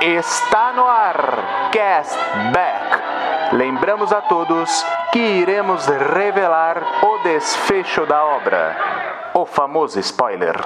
Está no ar Castback. Lembramos a todos que iremos revelar o desfecho da obra. O famoso spoiler.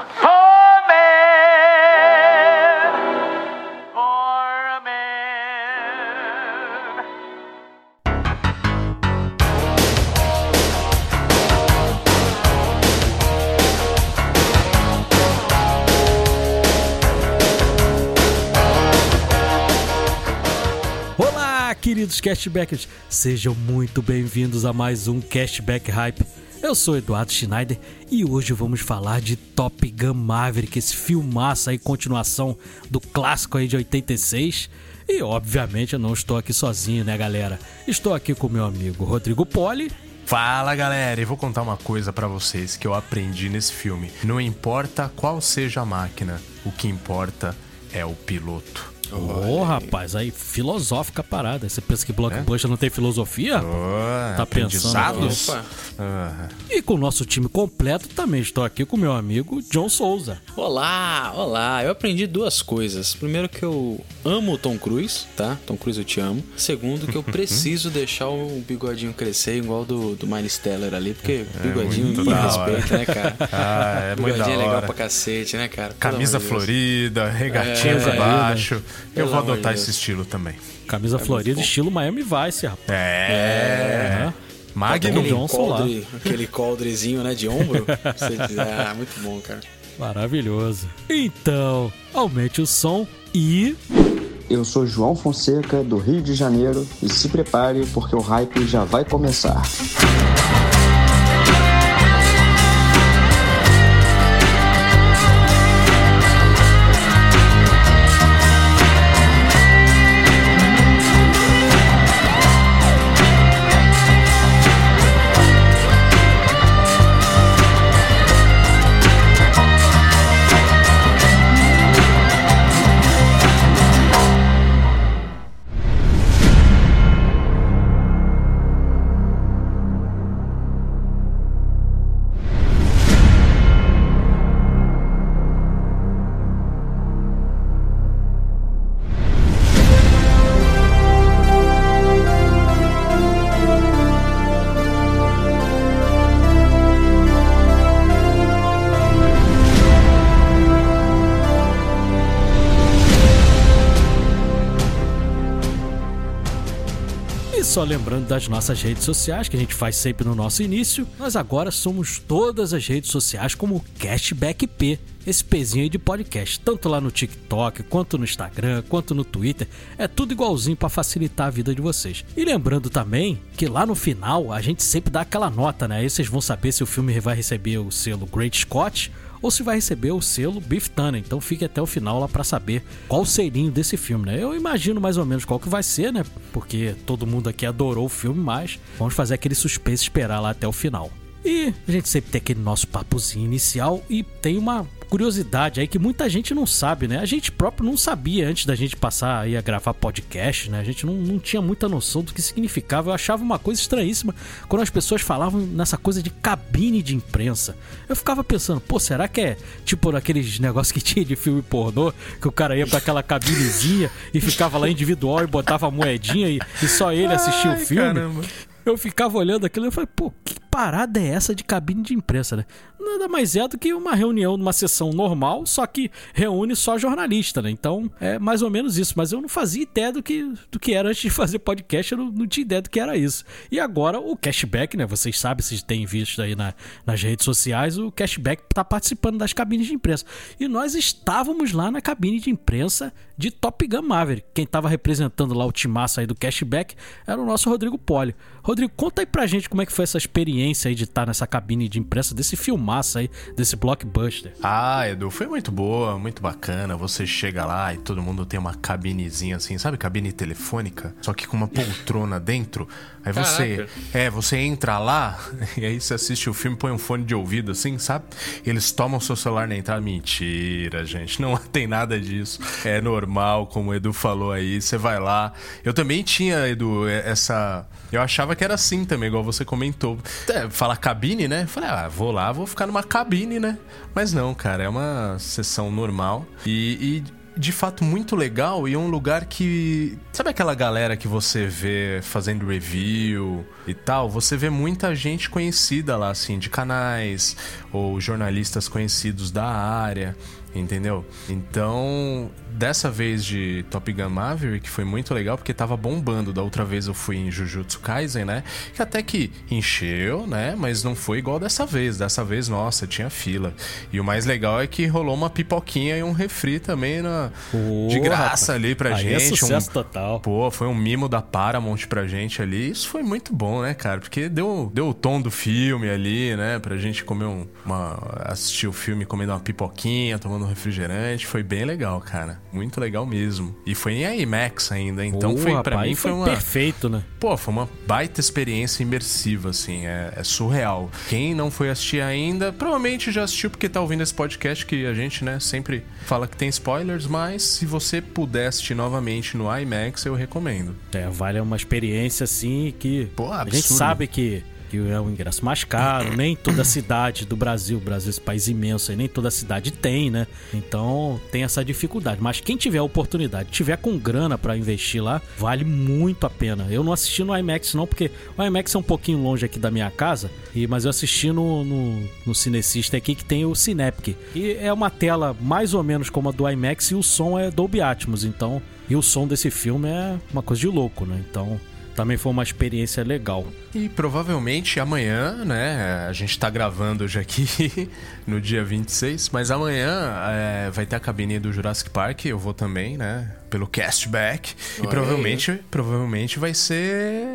Cashbackers, sejam muito bem-vindos a mais um Cashback Hype. Eu sou Eduardo Schneider e hoje vamos falar de Top Gun Maverick, esse filmaço aí, continuação do clássico aí de 86. E obviamente eu não estou aqui sozinho, né, galera? Estou aqui com meu amigo Rodrigo Poli. Fala galera, e vou contar uma coisa pra vocês que eu aprendi nesse filme. Não importa qual seja a máquina, o que importa é o piloto. Ô, rapaz, aí filosófica parada. Você pensa que Blockbuster não tem filosofia? Oh, Tá pensando. Ah, E com o nosso time completo, também estou aqui com meu amigo John Souza. Olá, olá. Eu aprendi duas coisas. Primeiro que eu amo o Tom Cruise, tá? Tom Cruise eu te amo. Segundo que eu preciso deixar o bigodinho crescer igual do, do Miles Teller ali, porque bigodinho muito com da respeito, né, cara? Ah, é muito da bigodinho é legal pra cacete, né, cara? Camisa florida, regatinha É, por baixo. Eu vou adotar Deus. esse estilo também. Camisa florida, bom. estilo Miami Vice, rapaz. É. É. Magnum. Aquele Johnson lá. coldre, aquele coldrezinho, né, de ombro. Você diz, ah, muito bom, cara. Maravilhoso. Então, aumente o som e. Eu sou João Fonseca, do Rio de Janeiro, e se prepare porque o hype já vai começar. Só lembrando das nossas redes sociais, que a gente faz sempre no nosso início, nós agora somos todas as redes sociais como Cashback P, esse pezinho aí de podcast, tanto lá no TikTok, quanto no Instagram, quanto no Twitter, é tudo igualzinho para facilitar a vida de vocês. E lembrando também que lá no final a gente sempre dá aquela nota, né? Aí vocês vão saber se o filme vai receber o selo Great Scott ou se vai receber o selo Beef Tanner. Então fique até o final lá pra saber qual o selinho desse filme, né? Eu imagino mais ou menos qual que vai ser, né? Porque todo mundo aqui adorou o filme, mas vamos fazer aquele suspense esperar lá até o final. E a gente sempre tem aquele nosso papozinho inicial e tem uma curiosidade aí que muita gente não sabe, né? A gente próprio não sabia antes da gente passar aí a gravar podcast, né? A gente não, não tinha muita noção do que significava. Eu achava uma coisa estranhíssima quando as pessoas falavam nessa coisa de cabine de imprensa. Eu ficava pensando, pô, será que é tipo aqueles negócios que tinha de filme pornô, que o cara ia pra aquela cabinezinha e ficava lá individual e botava a moedinha e, e só ele assistia o Ai, filme? caramba. Eu ficava olhando aquilo e falei, pô, que parada é essa de cabine de imprensa, né? Nada mais é do que uma reunião numa sessão normal, só que reúne só jornalista, né? Então é mais ou menos isso. Mas eu não fazia ideia do que, do que era antes de fazer podcast, eu não, não tinha ideia do que era isso. E agora o cashback, né? Vocês sabem, vocês têm visto aí na- nas redes sociais, o cashback tá participando das cabines de imprensa. E nós estávamos lá na cabine de imprensa de Top Gun Maverick. Quem tava representando lá o timaço aí do cashback era o nosso Rodrigo Poli. Rodrigo, conta aí pra gente como é que foi essa experiência aí de estar nessa cabine de imprensa desse filmaço aí, desse blockbuster. Ah, Edu, foi muito boa, muito bacana. Você chega lá e todo mundo tem uma cabinezinha assim, sabe? Cabine telefônica, só que com uma poltrona dentro. Aí você, Caraca. é, você entra lá e aí você assiste o filme, põe um fone de ouvido assim, sabe? Eles tomam seu celular na entrada. Mentira, gente, não tem nada disso. É normal, como o Edu falou aí. Você vai lá. Eu também tinha, Edu, é- essa. Eu achava que era assim também, igual você comentou. É, fala cabine, né? Falei, ah, vou lá, vou ficar numa cabine, né? Mas não, cara, é uma sessão normal. E, e de fato muito legal e um lugar que. Sabe aquela galera que você vê fazendo review e tal? Você vê muita gente conhecida lá, assim, de canais ou jornalistas conhecidos da área entendeu? Então, dessa vez de Top Gun Maverick foi muito legal porque tava bombando. Da outra vez eu fui em Jujutsu Kaisen, né? Que até que encheu, né? Mas não foi igual dessa vez. Dessa vez, nossa, tinha fila. E o mais legal é que rolou uma pipoquinha e um refri também na... de graça ali pra Aí gente. É sucesso um... total. Pô, foi um mimo da Paramount pra gente ali. Isso foi muito bom, né, cara? Porque deu, deu o tom do filme ali, né? Pra gente comer um, uma. assistir o filme comendo uma pipoquinha, tomando um refrigerante. Foi bem legal, cara. Muito legal mesmo. E foi em IMAX ainda. Então Pô, foi para mim foi uma. perfeito, né? Pô, foi uma baita experiência imersiva, assim. É, é surreal. Quem não foi assistir ainda, provavelmente já assistiu porque tá ouvindo esse podcast que a gente, né, sempre fala que tem spoilers, mas se você puder assistir novamente no IMAX, eu recomendo. É, vale uma experiência assim que Pô, a gente sabe que, que é o ingresso mais caro, nem toda cidade do Brasil, Brasil é esse país imenso, nem toda cidade tem, né? Então tem essa dificuldade. Mas quem tiver oportunidade, tiver com grana pra investir lá, vale muito a pena. Eu não assisti no IMAX não, porque o IMAX é um pouquinho longe aqui da minha casa, e mas eu assisti no, no, no Cinecista aqui que tem o Cinepic. E é uma tela mais ou menos como a do IMAX e o som é Dolby Atmos, então... E o som desse filme é uma coisa de louco, né? Então também foi uma experiência legal. E provavelmente amanhã, né? A gente tá gravando hoje aqui no dia 26, mas amanhã é, vai ter a cabine do Jurassic Park, eu vou também, né? Pelo castback. E Olha provavelmente, provavelmente vai ser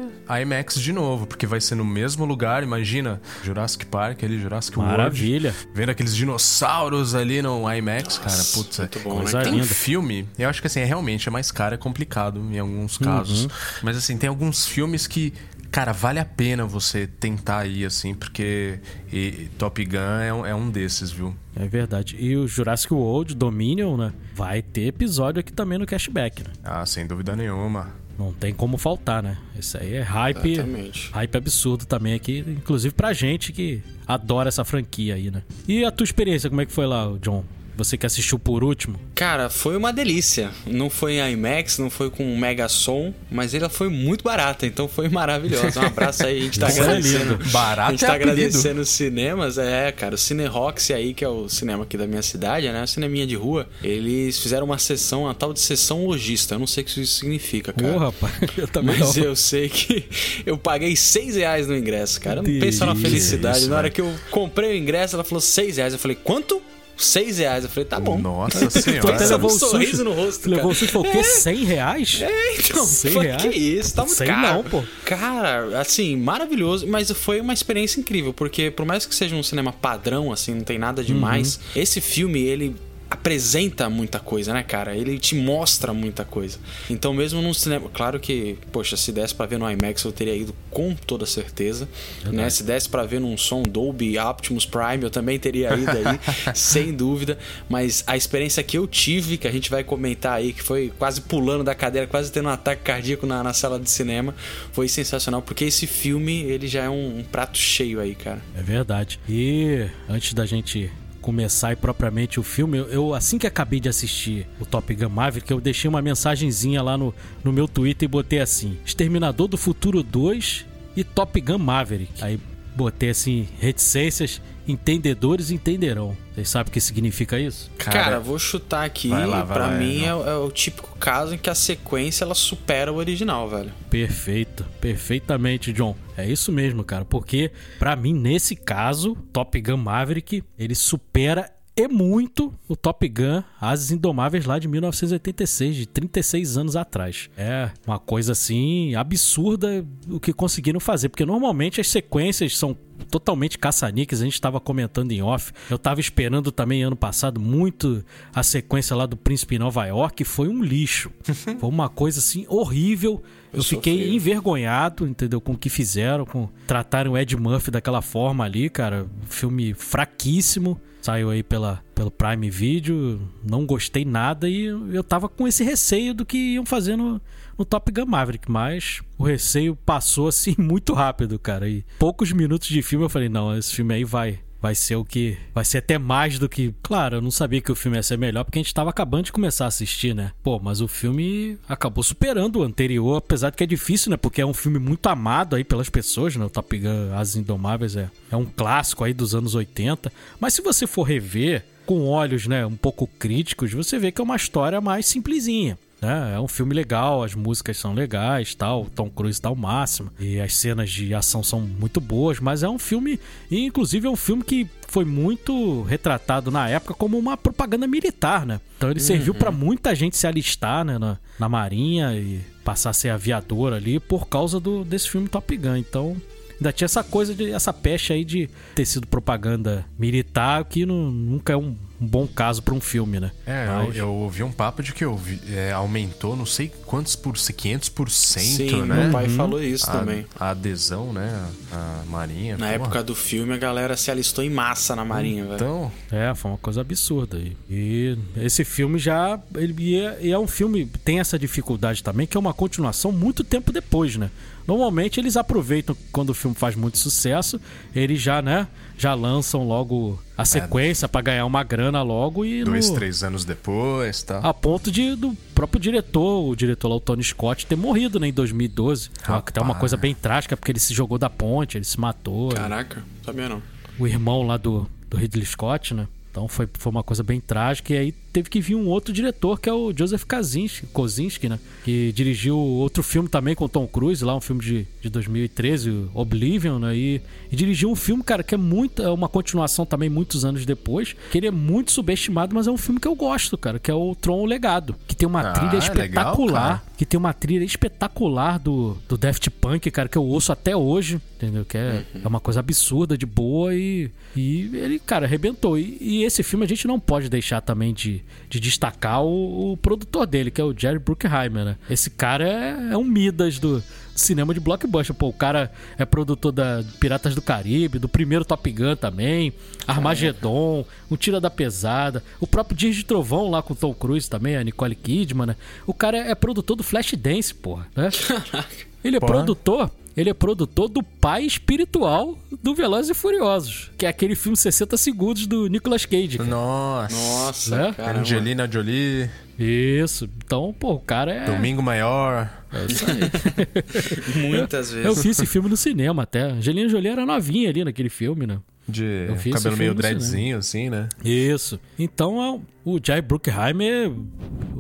IMAX de novo, porque vai ser no mesmo lugar. Imagina Jurassic Park ali, Jurassic Maravilha. World. Vendo aqueles dinossauros ali no IMAX, cara. Putz, muito bom, Coisa né? tem linda. filme, eu acho que assim, é realmente é mais caro, é complicado em alguns Uhum. casos. Mas assim, tem alguns filmes que, cara, vale a pena você tentar ir, assim, porque e- Top Gun é um, é um desses, viu? É verdade. E o Jurassic World Dominion, né? Vai ter episódio aqui também no cashback, né? Ah, sem dúvida nenhuma. Não tem como faltar, né? Isso aí é hype. Exatamente. Hype absurdo também aqui, inclusive pra gente que adora essa franquia aí, né? E a tua experiência, como é que foi lá, John? Você que assistiu por último? Cara, foi uma delícia. Não foi em IMAX, não foi com um mega som, mas ela foi muito barata, então foi maravilhosa. Um abraço aí, a gente tá é agradecendo. Barato a gente é tá apelido. agradecendo os cinemas, é, cara, o Cine Roxy aí, que é o cinema aqui da minha cidade, né? O cineminha de rua, eles fizeram uma sessão, uma tal de sessão lojista. Eu não sei o que isso significa, cara. Ô, rapaz, eu também Mas não. eu sei que eu paguei 6 reais no ingresso, cara. Não pensa na felicidade. Isso, na hora que eu comprei o ingresso, ela falou 6 reais. Eu falei, quanto? 6 reais. Eu falei, tá bom. Nossa Tu senhora. até levou um sorriso no rosto, Levou cara. um susto, falou o quê? 100 reais? É, então, 100 foi, reais? que isso, tá muito Sei caro. não, pô. Cara, assim, maravilhoso, mas foi uma experiência incrível, porque por mais que seja um cinema padrão, assim, não tem nada demais, Uhum. esse filme, ele apresenta muita coisa, né, cara? Ele te mostra muita coisa. Então, mesmo num cinema, claro que, poxa, se desse pra ver no IMAX, eu teria ido com toda certeza, né? Se desse pra ver num som Dolby Optimus Prime, eu também teria ido aí, sem dúvida, mas a experiência que eu tive, que a gente vai comentar aí, que foi quase pulando da cadeira, quase tendo um ataque cardíaco na, na sala de cinema, foi sensacional, porque esse filme, ele já é um, um prato cheio aí, cara. É verdade. E antes da gente começar propriamente o filme, eu, eu, assim que acabei de assistir o Top Gun Maverick, eu deixei uma mensagenzinha lá no, no meu Twitter e botei assim: Exterminador do Futuro 2 e Top Gun Maverick. Aí botei assim, reticências, entendedores entenderão. Vocês sabem o que significa isso? Cara, vou chutar aqui, Vai lá, vai pra lá, mim é, é o típico caso em que a sequência ela supera o original, velho. Perfeito, perfeitamente, John. É isso mesmo, cara, porque pra mim nesse caso, Top Gun Maverick, ele supera e muito o Top Gun Asas Indomáveis lá de 1986, de 36 anos atrás. É uma coisa assim absurda o que conseguiram fazer, porque normalmente as sequências são totalmente caça-níqueis, a gente estava comentando em off. Eu tava esperando também ano passado muito a sequência lá do Príncipe em Nova York, foi um lixo. foi uma coisa assim horrível. Eu, Eu fiquei envergonhado, entendeu? Com o que fizeram, com trataram o Ed Murphy daquela forma ali, cara. Filme fraquíssimo. Saiu aí pela pelo Prime Video, não gostei nada e eu tava com esse receio do que iam fazer no, no Top Gun Maverick, mas o receio passou assim muito rápido, cara. E poucos minutos de filme eu falei, não, esse filme aí vai vai ser o que. Vai ser até mais do que. Claro, eu não sabia que o filme ia ser melhor porque a gente tava acabando de começar a assistir, né? Pô, mas o filme acabou superando o anterior, apesar de que é difícil, né? Porque é um filme muito amado aí pelas pessoas, né? O Top Gun As Indomáveis é, é um clássico aí dos anos 80. Mas se você for rever com olhos, né, um pouco críticos, você vê que é uma história mais simplesinha. Né? É um filme legal, as músicas são legais, tal, o Tom Cruise tá ao máximo e as cenas de ação são muito boas, mas é um filme, e inclusive é um filme que foi muito retratado na época como uma propaganda militar, né? Então ele uhum. serviu para muita gente se alistar né, na, na marinha e passar a ser aviador ali por causa do, desse filme Top Gun. Então ainda tinha essa coisa de essa pecha aí de ter sido propaganda militar, que não, nunca é um um bom caso para um filme, né? É, Mas... eu, eu, ouvi um papo de que eu vi, é, aumentou não sei quantos por 500%, Sim, né? meu pai uhum. falou isso a, também. A adesão, né, a Marinha. Na época do filme a galera se alistou em massa na Marinha, então... velho. É, foi uma coisa absurda. E, e esse filme já ele é, e é um filme tem essa dificuldade também que é uma continuação muito tempo depois, né? Normalmente eles aproveitam quando o filme faz muito sucesso, eles já, né, já lançam logo a é, sequência é, para ganhar uma grana logo e dois, no... três anos depois, tá? A ponto de do próprio diretor, o diretor lá, o Tony Scott, ter morrido né, em 2012. Rapaz. Que é uma coisa bem trágica porque ele se jogou da ponte, ele se matou. Caraca, sabia não. O irmão lá do, do Ridley Scott, né? Então foi, foi uma coisa bem trágica. E aí teve que vir um outro diretor, que é o Joseph Kaczynski, Kozinski, né? Que dirigiu outro filme também com Tom Cruise, lá um filme de, de 2013, Oblivion, né? E, e dirigiu um filme, cara, que é muito. É uma continuação também muitos anos depois, que ele é muito subestimado, mas é um filme que eu gosto, cara, que é o Tron o Legado. Que tem uma ah, trilha espetacular. Legal, que tem uma trilha espetacular do, do Daft Punk, cara, que eu ouço até hoje, entendeu? Que é, uhum. é uma coisa absurda, de boa e, e ele, cara, arrebentou. E, e esse filme a gente não pode deixar também de, de destacar o, o, produtor dele, que é o Jerry Bruckheimer, né? Esse cara é, é um Midas do cinema de blockbuster. Pô, o cara é produtor da Piratas do Caribe, do primeiro Top Gun também, Armagedon, o Tira da Pesada, o próprio Dias de Trovão lá com o Tom Cruise também, a Nicole Kidman, né? O cara é produtor do Flashdance, porra, né? Ele é porra. produtor ele é produtor do pai espiritual do Velozes e Furiosos, que é aquele filme 60 segundos do Nicolas Cage. Cara. Nossa. Nossa, né? Angelina Jolie. Isso. Então, pô, o cara é. Domingo Maior. É isso aí. Muitas vezes. Eu vi esse filme no cinema até. Angelina Jolie era novinha ali naquele filme, né? De cabelo meio dreadzinho, assim, né? Isso. Então, é o Jay Bruckheimer,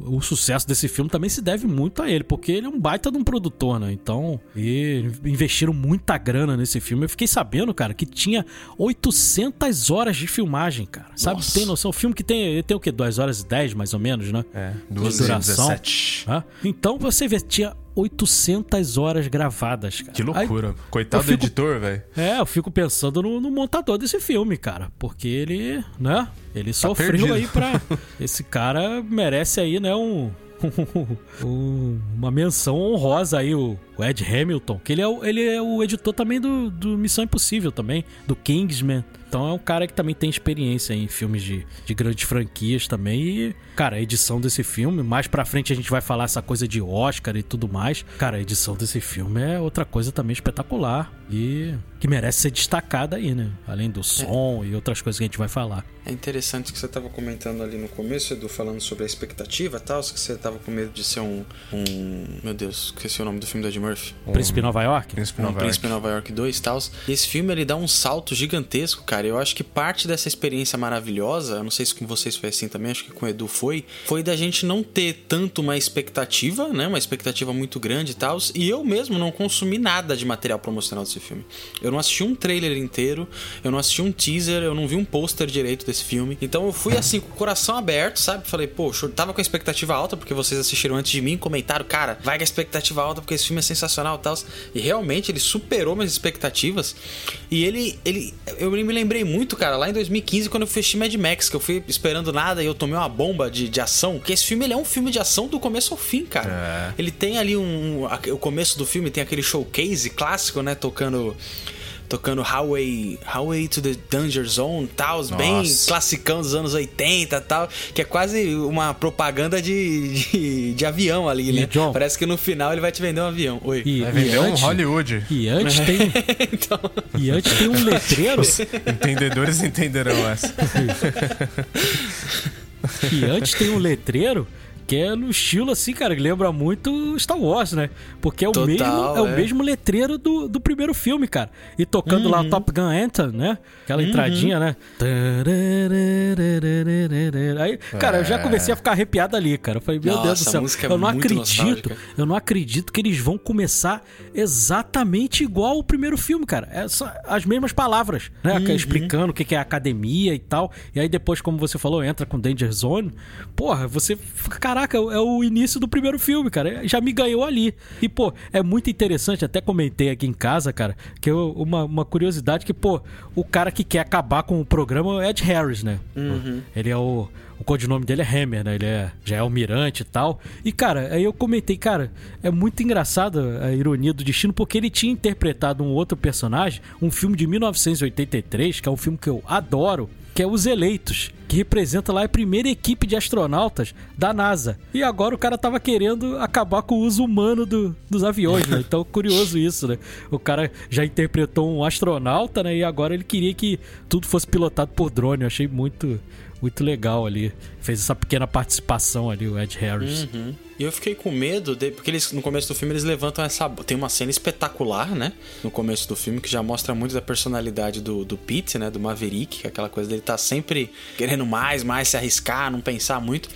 o sucesso desse filme também se deve muito a ele, porque ele é um baita de um produtor, né? Então, e investiram muita grana nesse filme. Eu fiquei sabendo, cara, que tinha 800 horas de filmagem, cara. Sabe? Nossa. Tem noção? O filme que tem, tem o quê? 2 horas e 10, mais ou menos, né? É, 2 horas e 17. Então, você vê, tinha 800 horas gravadas, cara. Que loucura. Aí, Coitado fico, do editor, velho. É, eu fico pensando no, no, montador desse filme, cara. Porque ele, né? Ele tá sofreu perdido. aí pra. Esse cara merece aí, né? Um, uma menção honrosa aí, o, Ed Hamilton, que ele é o, ele é o editor também do, do Missão Impossível também, do Kingsman. Então é um cara que também tem experiência em filmes de, de grandes franquias também. E, cara, a edição desse filme, mais pra frente a gente vai falar essa coisa de Oscar e tudo mais. Cara, a edição desse filme é outra coisa também espetacular. E que merece ser destacada aí, né? Além do som é. e outras coisas que a gente vai falar. É interessante que você estava comentando ali no começo, Edu, falando sobre a expectativa e tal, que você estava com medo de ser um, um. Meu Deus, esqueci o nome do filme da Ed Murphy. Um... Príncipe Nova York? Príncipe Nova um York. Príncipe Nova York 2 e tal. E esse filme ele dá um salto gigantesco, cara. Eu acho que parte dessa experiência maravilhosa, eu não sei se com vocês foi assim também, acho que com o Edu foi, foi da gente não ter tanto uma expectativa, né? Uma expectativa muito grande e tal. E eu mesmo não consumi nada de material promocional desse filme. Eu não assisti um trailer inteiro, eu não assisti um teaser, eu não vi um pôster direito desse filme. Então eu fui assim, com o coração aberto, sabe? Falei, poxa, eu tava com a expectativa alta, porque vocês assistiram antes de mim, comentaram, cara, vai com a expectativa alta, porque esse filme é sensacional e tal. E realmente ele superou minhas expectativas. E ele, ele. Eu me lembrei muito, cara, lá em 2015, quando eu fechei Mad Max, que eu fui esperando nada e eu tomei uma bomba de, de ação. Que esse filme ele é um filme de ação do começo ao fim, cara. É. Ele tem ali um. O começo do filme tem aquele showcase clássico, né? Tocando tocando Highway, Highway to the Danger Zone, tal, bem classicão dos anos 80 tal, que é quase uma propaganda de, de, de avião ali, né? John? Parece que no final ele vai te vender um avião. Oi. E, Vai e vender um antes, Hollywood. e antes tem então, e antes tem um letreiro Entendedores entenderão essa. E antes tem um letreiro que é no estilo assim, cara, que lembra muito Star Wars, né? Porque é o, Total, mesmo, é o é. mesmo letreiro do, do primeiro filme, cara. E tocando Uhum. lá Top Gun Anthem, né? Aquela entradinha, né? Aí, cara, eu já comecei a ficar arrepiado ali, cara. Eu falei, meu Nossa, Deus do céu, é eu não muito acredito, nostálgica. eu não acredito que eles vão começar exatamente igual o primeiro filme, cara. É só as mesmas palavras, né? Uhum. Explicando o que que é academia e tal. E aí depois, como você falou, entra com Danger Zone. Porra, você fica, caraca, é o início do primeiro filme, cara. Já me ganhou ali. E, pô, é muito interessante, até comentei aqui em casa, cara, que eu- uma, uma curiosidade que, pô, o cara que quer acabar com o programa é Ed Harris, né? Ele é o. O codinome dele é Hammer, né? Ele é, já é almirante e tal. E, cara, aí eu comentei, cara, é muito engraçado a ironia do destino, porque ele tinha interpretado um outro personagem, um filme de 1983, que é um filme que eu adoro, que é Os Eleitos, que representa lá a primeira equipe de astronautas da NASA. E agora o cara tava querendo acabar com o uso humano do- dos aviões, né? Então, curioso isso, né? O cara já interpretou um astronauta, né? E agora ele queria que tudo fosse pilotado por drone. Eu achei muito, muito legal ali. Fez essa pequena participação ali, o Ed Harris. Uhum. E eu fiquei com medo, de, porque eles no começo do filme eles levantam essa. Tem uma cena espetacular, né? No começo do filme, que já mostra muito da personalidade do, do Pete, né? Do Maverick, é aquela coisa dele tá sempre querendo mais, mais se arriscar, não pensar muito.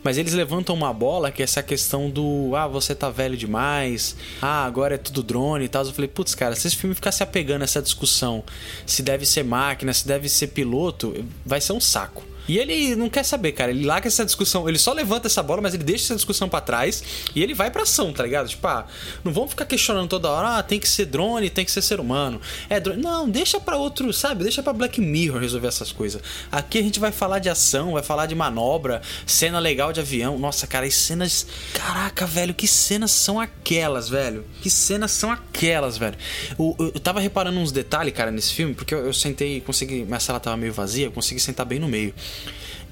Mas eles levantam uma bola que é essa questão do ah, você tá velho demais, ah, agora é tudo drone e tal. Eu falei, putz, cara, se esse filme ficar se apegando a essa discussão se deve ser máquina, se deve ser piloto, vai ser um saco. E ele não quer saber, cara. Ele larga essa discussão. Ele só levanta essa bola, mas ele deixa essa discussão pra trás e ele vai pra ação, tá ligado? Tipo, ah, não vamos ficar questionando toda hora, ah, tem que ser drone, tem que ser ser humano. É drone. Não, deixa pra outro, sabe? Deixa pra Black Mirror resolver essas coisas. Aqui a gente vai falar de ação, vai falar de manobra, cena legal de avião. Nossa, cara, as cenas. Caraca, velho, que cenas são aquelas, velho? Que cenas são aquelas, velho? Eu, eu, eu tava reparando uns detalhes, cara, nesse filme, porque eu, eu sentei, consegui. Minha sala tava meio vazia, eu consegui sentar bem no meio.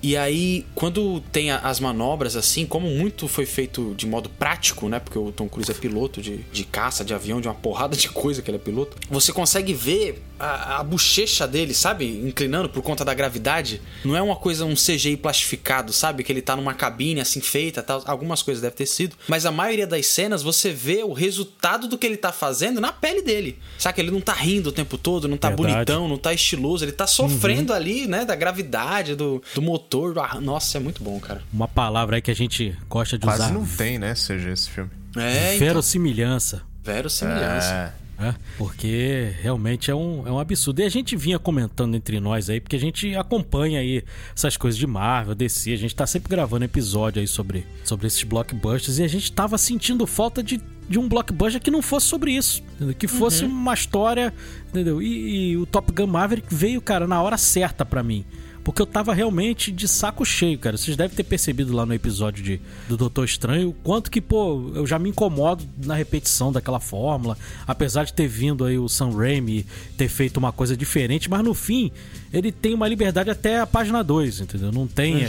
E aí, quando tem as manobras assim, como muito foi feito de modo prático, né? Porque o Tom Cruise é piloto de, de caça, de avião, de uma porrada de coisa que ele é piloto. Você consegue ver a, a bochecha dele, sabe? Inclinando por conta da gravidade. Não é uma coisa, um CGI plastificado, sabe? Que ele tá numa cabine assim feita, tal. Algumas coisas deve ter sido. Mas a maioria das cenas você vê o resultado do que ele tá fazendo na pele dele. Sabe? Ele não tá rindo o tempo todo, não tá Verdade. bonitão, não tá estiloso. Ele tá sofrendo ali, né? Da gravidade, do, do motor. Do ar- Nossa, é muito bom, cara. Uma palavra aí que a gente gosta de Quase usar. não tem, né, seja esse filme. É, então, Verossimilhança. verossimilhança. É. né? Porque realmente é um, é um absurdo. E a gente vinha comentando entre nós aí, porque a gente acompanha aí essas coisas de Marvel, DC, a gente tá sempre gravando episódio aí sobre, sobre esses blockbusters e a gente tava sentindo falta de, de um blockbuster que não fosse sobre isso, entendeu? que fosse uma história, entendeu? E, e o Top Gun Maverick veio, cara, na hora certa pra mim. Porque eu tava realmente de saco cheio, cara. Vocês devem ter percebido lá no episódio de, do Doutor Estranho quanto que, pô, eu já me incomodo na repetição daquela fórmula. Apesar de ter vindo aí o Sam Raimi ter feito uma coisa diferente, mas no fim ele tem uma liberdade até a página 2, entendeu? Não tem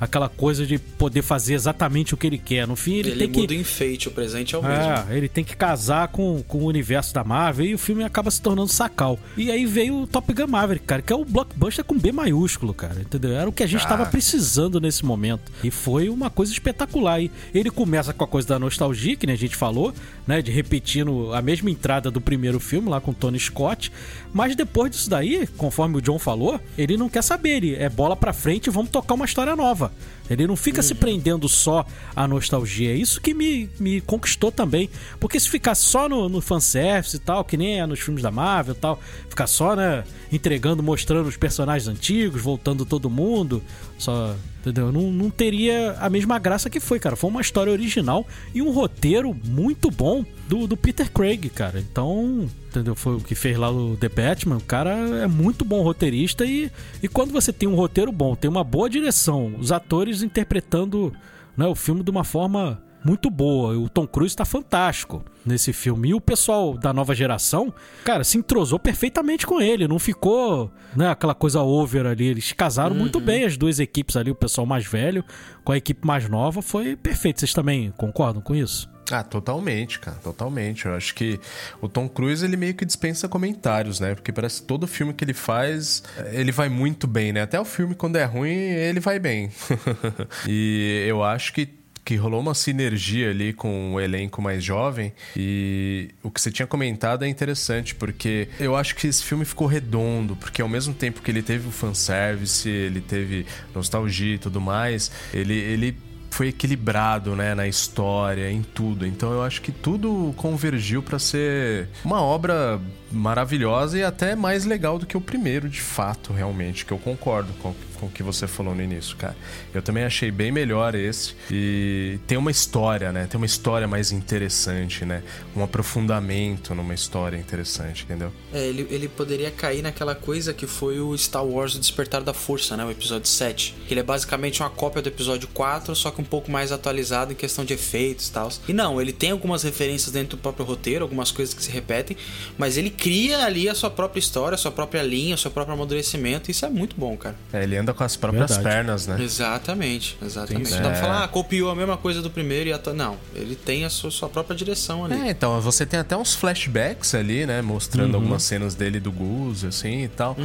aquela coisa de poder fazer exatamente o que ele quer. No fim ele, Ele, tem que muda o enfeite, o presente é o mesmo. é, ele tem que casar com, com o universo da Marvel e o filme acaba se tornando sacal. E aí veio o Top Gun Maverick, cara, que é o blockbuster com B maiúsculo, cara, entendeu? Era o que a gente tava precisando nesse momento. E foi uma coisa espetacular. E ele começa com a coisa da nostalgia, que né, a gente falou, né, de repetindo a mesma entrada do primeiro filme lá com Tony Scott, mas depois disso daí, conforme o John falou, ele não quer saber, ele é bola pra frente vamos tocar uma história nova. Ele não fica se prendendo só à nostalgia. É isso que me, me conquistou também. Porque se ficar só no, no fanservice e tal, que nem é nos filmes da Marvel e tal, ficar só, né, entregando, mostrando os personagens antigos, voltando todo mundo, só. Entendeu? Não, não teria a mesma graça que foi, cara. Foi uma história original e um roteiro muito bom do, do Peter Craig, cara. Então, entendeu? Foi o que fez lá o The Batman. O cara é muito bom roteirista e, e quando você tem um roteiro bom, tem uma boa direção, os atores interpretando né, o filme de uma forma muito boa. O Tom Cruise tá fantástico nesse filme. E o pessoal da nova geração, cara, se entrosou perfeitamente com ele. Não ficou, né, aquela coisa over ali. Eles casaram Uhum. muito bem, as duas equipes ali, o pessoal mais velho com a equipe mais nova. Foi perfeito. Vocês também concordam com isso? Ah, totalmente, cara, totalmente. Eu acho que o Tom Cruise ele meio que dispensa comentários, né? Porque parece que todo filme que ele faz, ele vai muito bem, né? Até o filme quando é ruim, ele vai bem. e eu acho que que rolou uma sinergia ali com o elenco mais jovem e o que você tinha comentado é interessante porque eu acho que esse filme ficou redondo porque ao mesmo tempo que ele teve o fanservice, ele teve nostalgia e tudo mais, ele, ele foi equilibrado, né, na história, em tudo. Então eu acho que tudo convergiu para ser uma obra maravilhosa e até mais legal do que o primeiro, de fato, realmente, que eu concordo com, com o que você falou no início, cara. Eu também achei bem melhor esse e tem uma história, né? Tem uma história mais interessante, né? Um aprofundamento numa história interessante, entendeu? É, ele, ele poderia cair naquela coisa que foi o Star Wars O Despertar da Força, né? O episódio 7. Que ele é basicamente uma cópia do episódio 4, só que um pouco mais atualizado em questão de efeitos e tal. E não, ele tem algumas referências dentro do próprio roteiro, algumas coisas que se repetem, mas ele cria ali a sua própria história, a sua própria linha, o seu próprio amadurecimento. Isso é muito bom, cara. É, ele anda com as próprias Verdade. pernas, né? Exatamente, exatamente. Sim, Não dá é. pra falar, ah, copiou a mesma coisa do primeiro e atua... Não, ele tem a sua, sua própria direção ali. É, então, você tem até uns flashbacks ali, né? Mostrando algumas cenas dele do Gus, assim e tal.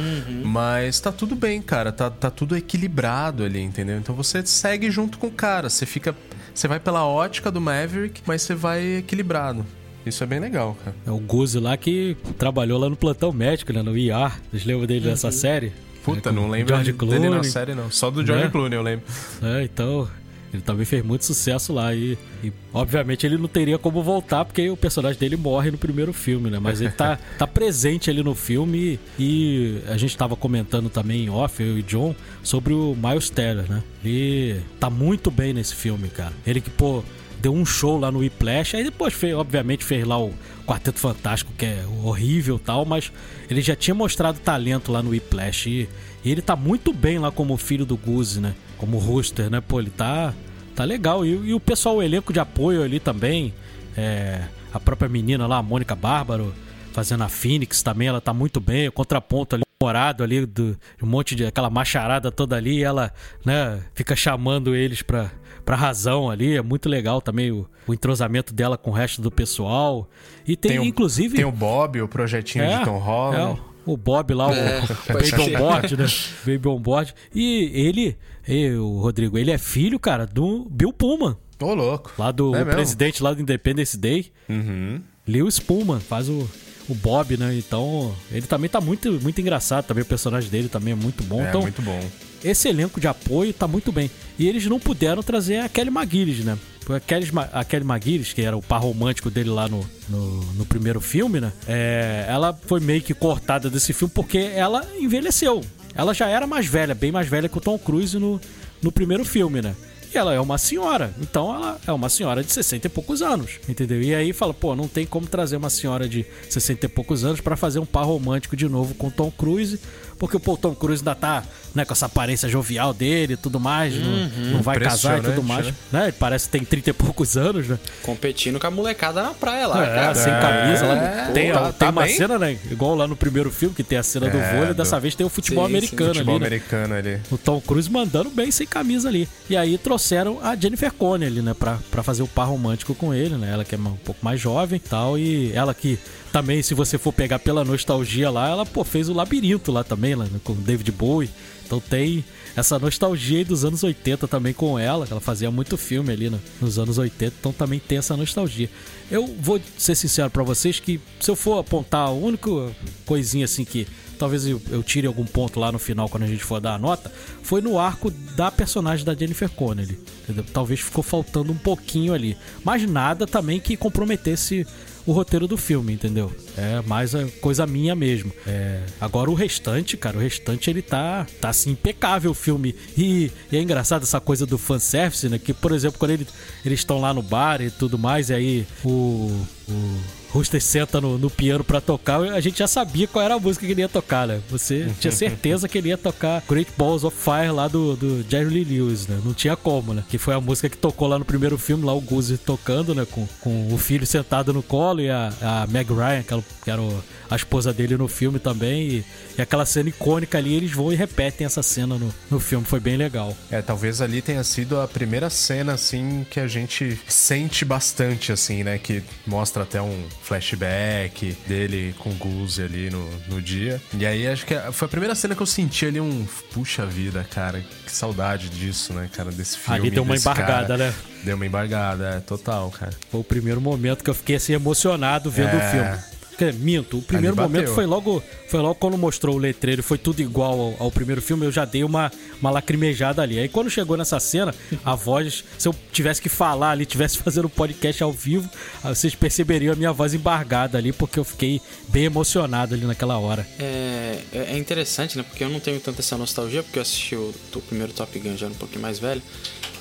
Mas tá tudo bem, cara. Tá, tá tudo equilibrado ali, entendeu? Então você segue junto com o cara. Você fica. Você vai pela ótica do Maverick, mas você vai equilibrado. Isso é bem legal, cara. É o Guzzi lá que trabalhou lá no plantão médico, né? No IR. Vocês lembram dele nessa série? Puta, É, não lembro George dele na Clooney. série, não. Só do George Né? Clooney, eu lembro. É, então, ele também fez muito sucesso lá e, e, obviamente ele não teria como voltar porque o personagem dele morre no primeiro filme, né? Mas ele tá, tá presente ali no filme e a gente tava comentando também em off, eu e John, sobre o Miles Teller, né? Ele tá muito bem nesse filme, cara. Ele que, pô, deu um show lá no Whiplash, aí depois fez, obviamente fez lá o Quarteto Fantástico, que é horrível tal, mas ele já tinha mostrado talento lá no Whiplash e, e ele tá muito bem lá como filho do Goose, né? Como Rooster, né? Pô, ele tá, tá legal. E, e o pessoal, o elenco de apoio ali também, é, a própria menina lá, a Mônica Bárbaro, fazendo a Phoenix também, ela tá muito bem, o contraponto ali, morado ali, do, um monte de aquela macharada toda ali, ela, né, fica chamando eles pra, pra razão ali, é muito legal também o, o entrosamento dela com o resto do pessoal. E tem, o- inclusive. Tem o Bob, o projetinho de Tom Holland. É, o Bob lá, o É, pode Baby on Board, né? Baby on Board. E ele, e o Rodrigo, ele é filho, cara, do Bill Pullman, Ô, louco. lá do É o mesmo? presidente lá do Independence Day. Uhum. Lewis Pullman faz o, o Bob, né? Então, ele também tá muito, muito engraçado também. O personagem dele também é muito bom. É, então, muito bom. Esse elenco de apoio tá muito bem. E eles não puderam trazer a Kelly McGillis, né? A Kelly, a Kelly McGillis, que era o par romântico dele lá no, no, no primeiro filme, né? É, ela foi meio que cortada desse filme porque ela envelheceu. Ela já era mais velha, bem mais velha que o Tom Cruise no, no primeiro filme, né? E ela é uma senhora, então ela é uma senhora de 60 e poucos anos, entendeu? E aí fala, pô, não tem como trazer uma senhora de 60 e poucos anos pra fazer um par romântico de novo com Tom Cruise, porque pô, o Tom Cruise ainda tá né, com essa aparência jovial dele e tudo mais, não, não vai casar e tudo mais. Impressionante, Né? Ele parece que tem 30 e poucos anos, né? Competindo com a molecada na praia lá, É, cara. sem camisa. Lá, É, tem tá- tem tá uma bem. cena, né? Igual lá no primeiro filme, que tem a cena do É, vôlei, dessa do- vez tem o futebol Sim, sim, americano Futebol ali, né? americano ali. O Tom Cruise mandando bem sem camisa ali. E aí trouxeram a Jennifer Connelly, né? Pra, pra fazer o par romântico com ele, né? Ela que é um pouco mais jovem e tal. E ela que também, se você for pegar pela nostalgia lá, ela pô, fez o Labirinto lá também, lá, né, com o David Bowie. Então tem essa nostalgia dos anos 80 também com ela, que ela fazia muito filme ali no- nos anos 80, então também tem essa nostalgia. Eu vou ser sincero pra vocês que se eu for apontar a única coisinha assim que talvez eu, eu tire algum ponto lá no final quando a gente for dar a nota, foi no arco da personagem da Jennifer Connelly. entendeu? Talvez ficou faltando um pouquinho ali, mas nada também que comprometesse o roteiro do filme, entendeu? É mais coisa minha mesmo. É, agora o restante, cara, o restante ele tá, tá assim, impecável o filme. E, e é engraçado essa coisa do fanservice, né? Que, por exemplo, quando ele- eles estão lá no bar e tudo mais, e aí o, o Rooster senta no, no piano para tocar, a gente já sabia qual era a música que ele ia tocar, né? Você tinha certeza que ele ia tocar Great Balls of Fire lá do, do Jerry Lee Lewis, né? Não tinha como, né? Que foi a música que tocou lá no primeiro filme, lá o Goose tocando, né? Com, com o filho sentado no colo e a, a Meg Ryan, que, era o, a esposa dele no filme também. E, e, aquela cena icônica ali, eles vão e repetem essa cena no, no filme. Foi bem legal. É, talvez ali tenha sido a primeira cena, assim, que a gente sente bastante, assim, né? Que mostra até um flashback dele com o Goose ali no, no dia. E aí acho que foi a primeira cena que eu senti ali um. Puxa vida, cara. Que saudade disso, né, cara? Desse filme. Ali deu uma embargada, cara. né? Deu uma embargada, é, total, cara. Foi o primeiro momento que eu fiquei assim emocionado vendo é... o filme. Minto, o primeiro momento foi logo, foi logo quando mostrou o letreiro, foi tudo igual ao, ao, primeiro filme, eu já dei uma, uma lacrimejada ali. Aí quando chegou nessa cena, a voz, se eu tivesse que falar ali, tivesse fazendo podcast ao vivo, vocês perceberiam a minha voz embargada ali, porque eu fiquei bem emocionado ali naquela hora. É, é interessante, né? Porque eu não tenho tanta essa nostalgia, porque eu assisti o, o primeiro Top Gun já um pouquinho mais velho.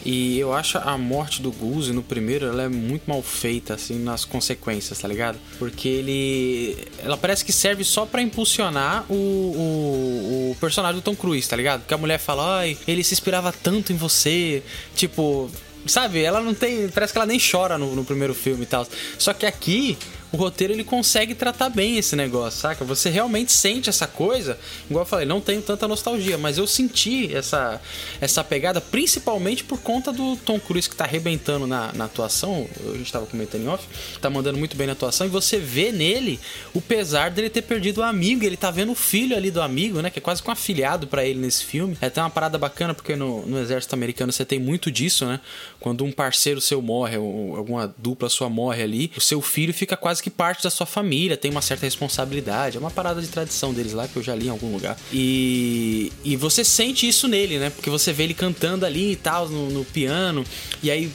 E eu acho a morte do Goose no primeiro, ela é muito mal feita, assim, nas consequências, tá ligado? Porque ele. Ela parece que serve só para impulsionar o, o, o, personagem do Tom Cruise, tá ligado? Porque a mulher fala, ai, ele se inspirava tanto em você. Tipo. Sabe, ela não tem. Parece que ela nem chora no, no primeiro filme e tal. Só que aqui o roteiro ele consegue tratar bem esse negócio, saca? Você realmente sente essa coisa, igual eu falei, não tenho tanta nostalgia, mas eu senti essa, essa pegada, principalmente por conta do Tom Cruise que tá arrebentando na, na atuação, a gente tava comentando em off, tá mandando muito bem na atuação, e você vê nele o pesar dele ter perdido o amigo, ele tá vendo o filho ali do amigo, né? Que é quase que um afilhado para ele nesse filme. É até uma parada bacana, porque no, no exército americano você tem muito disso, né? Quando um parceiro seu morre, ou alguma dupla sua morre ali, o seu filho fica quase que parte da sua família, tem uma certa responsabilidade. É uma parada de tradição deles lá que eu já li em algum lugar. E, e você sente isso nele, né? Porque você vê ele cantando ali e tal, no, no piano, e aí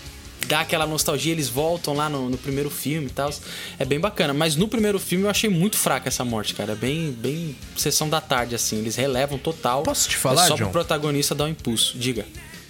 dá aquela nostalgia, eles voltam lá no, no, primeiro filme e tal. É bem bacana. Mas no primeiro filme eu achei muito fraca essa morte, cara. É bem, bem sessão da tarde, assim. Eles relevam total. Posso te falar, é só John? pro protagonista dar um impulso. Diga.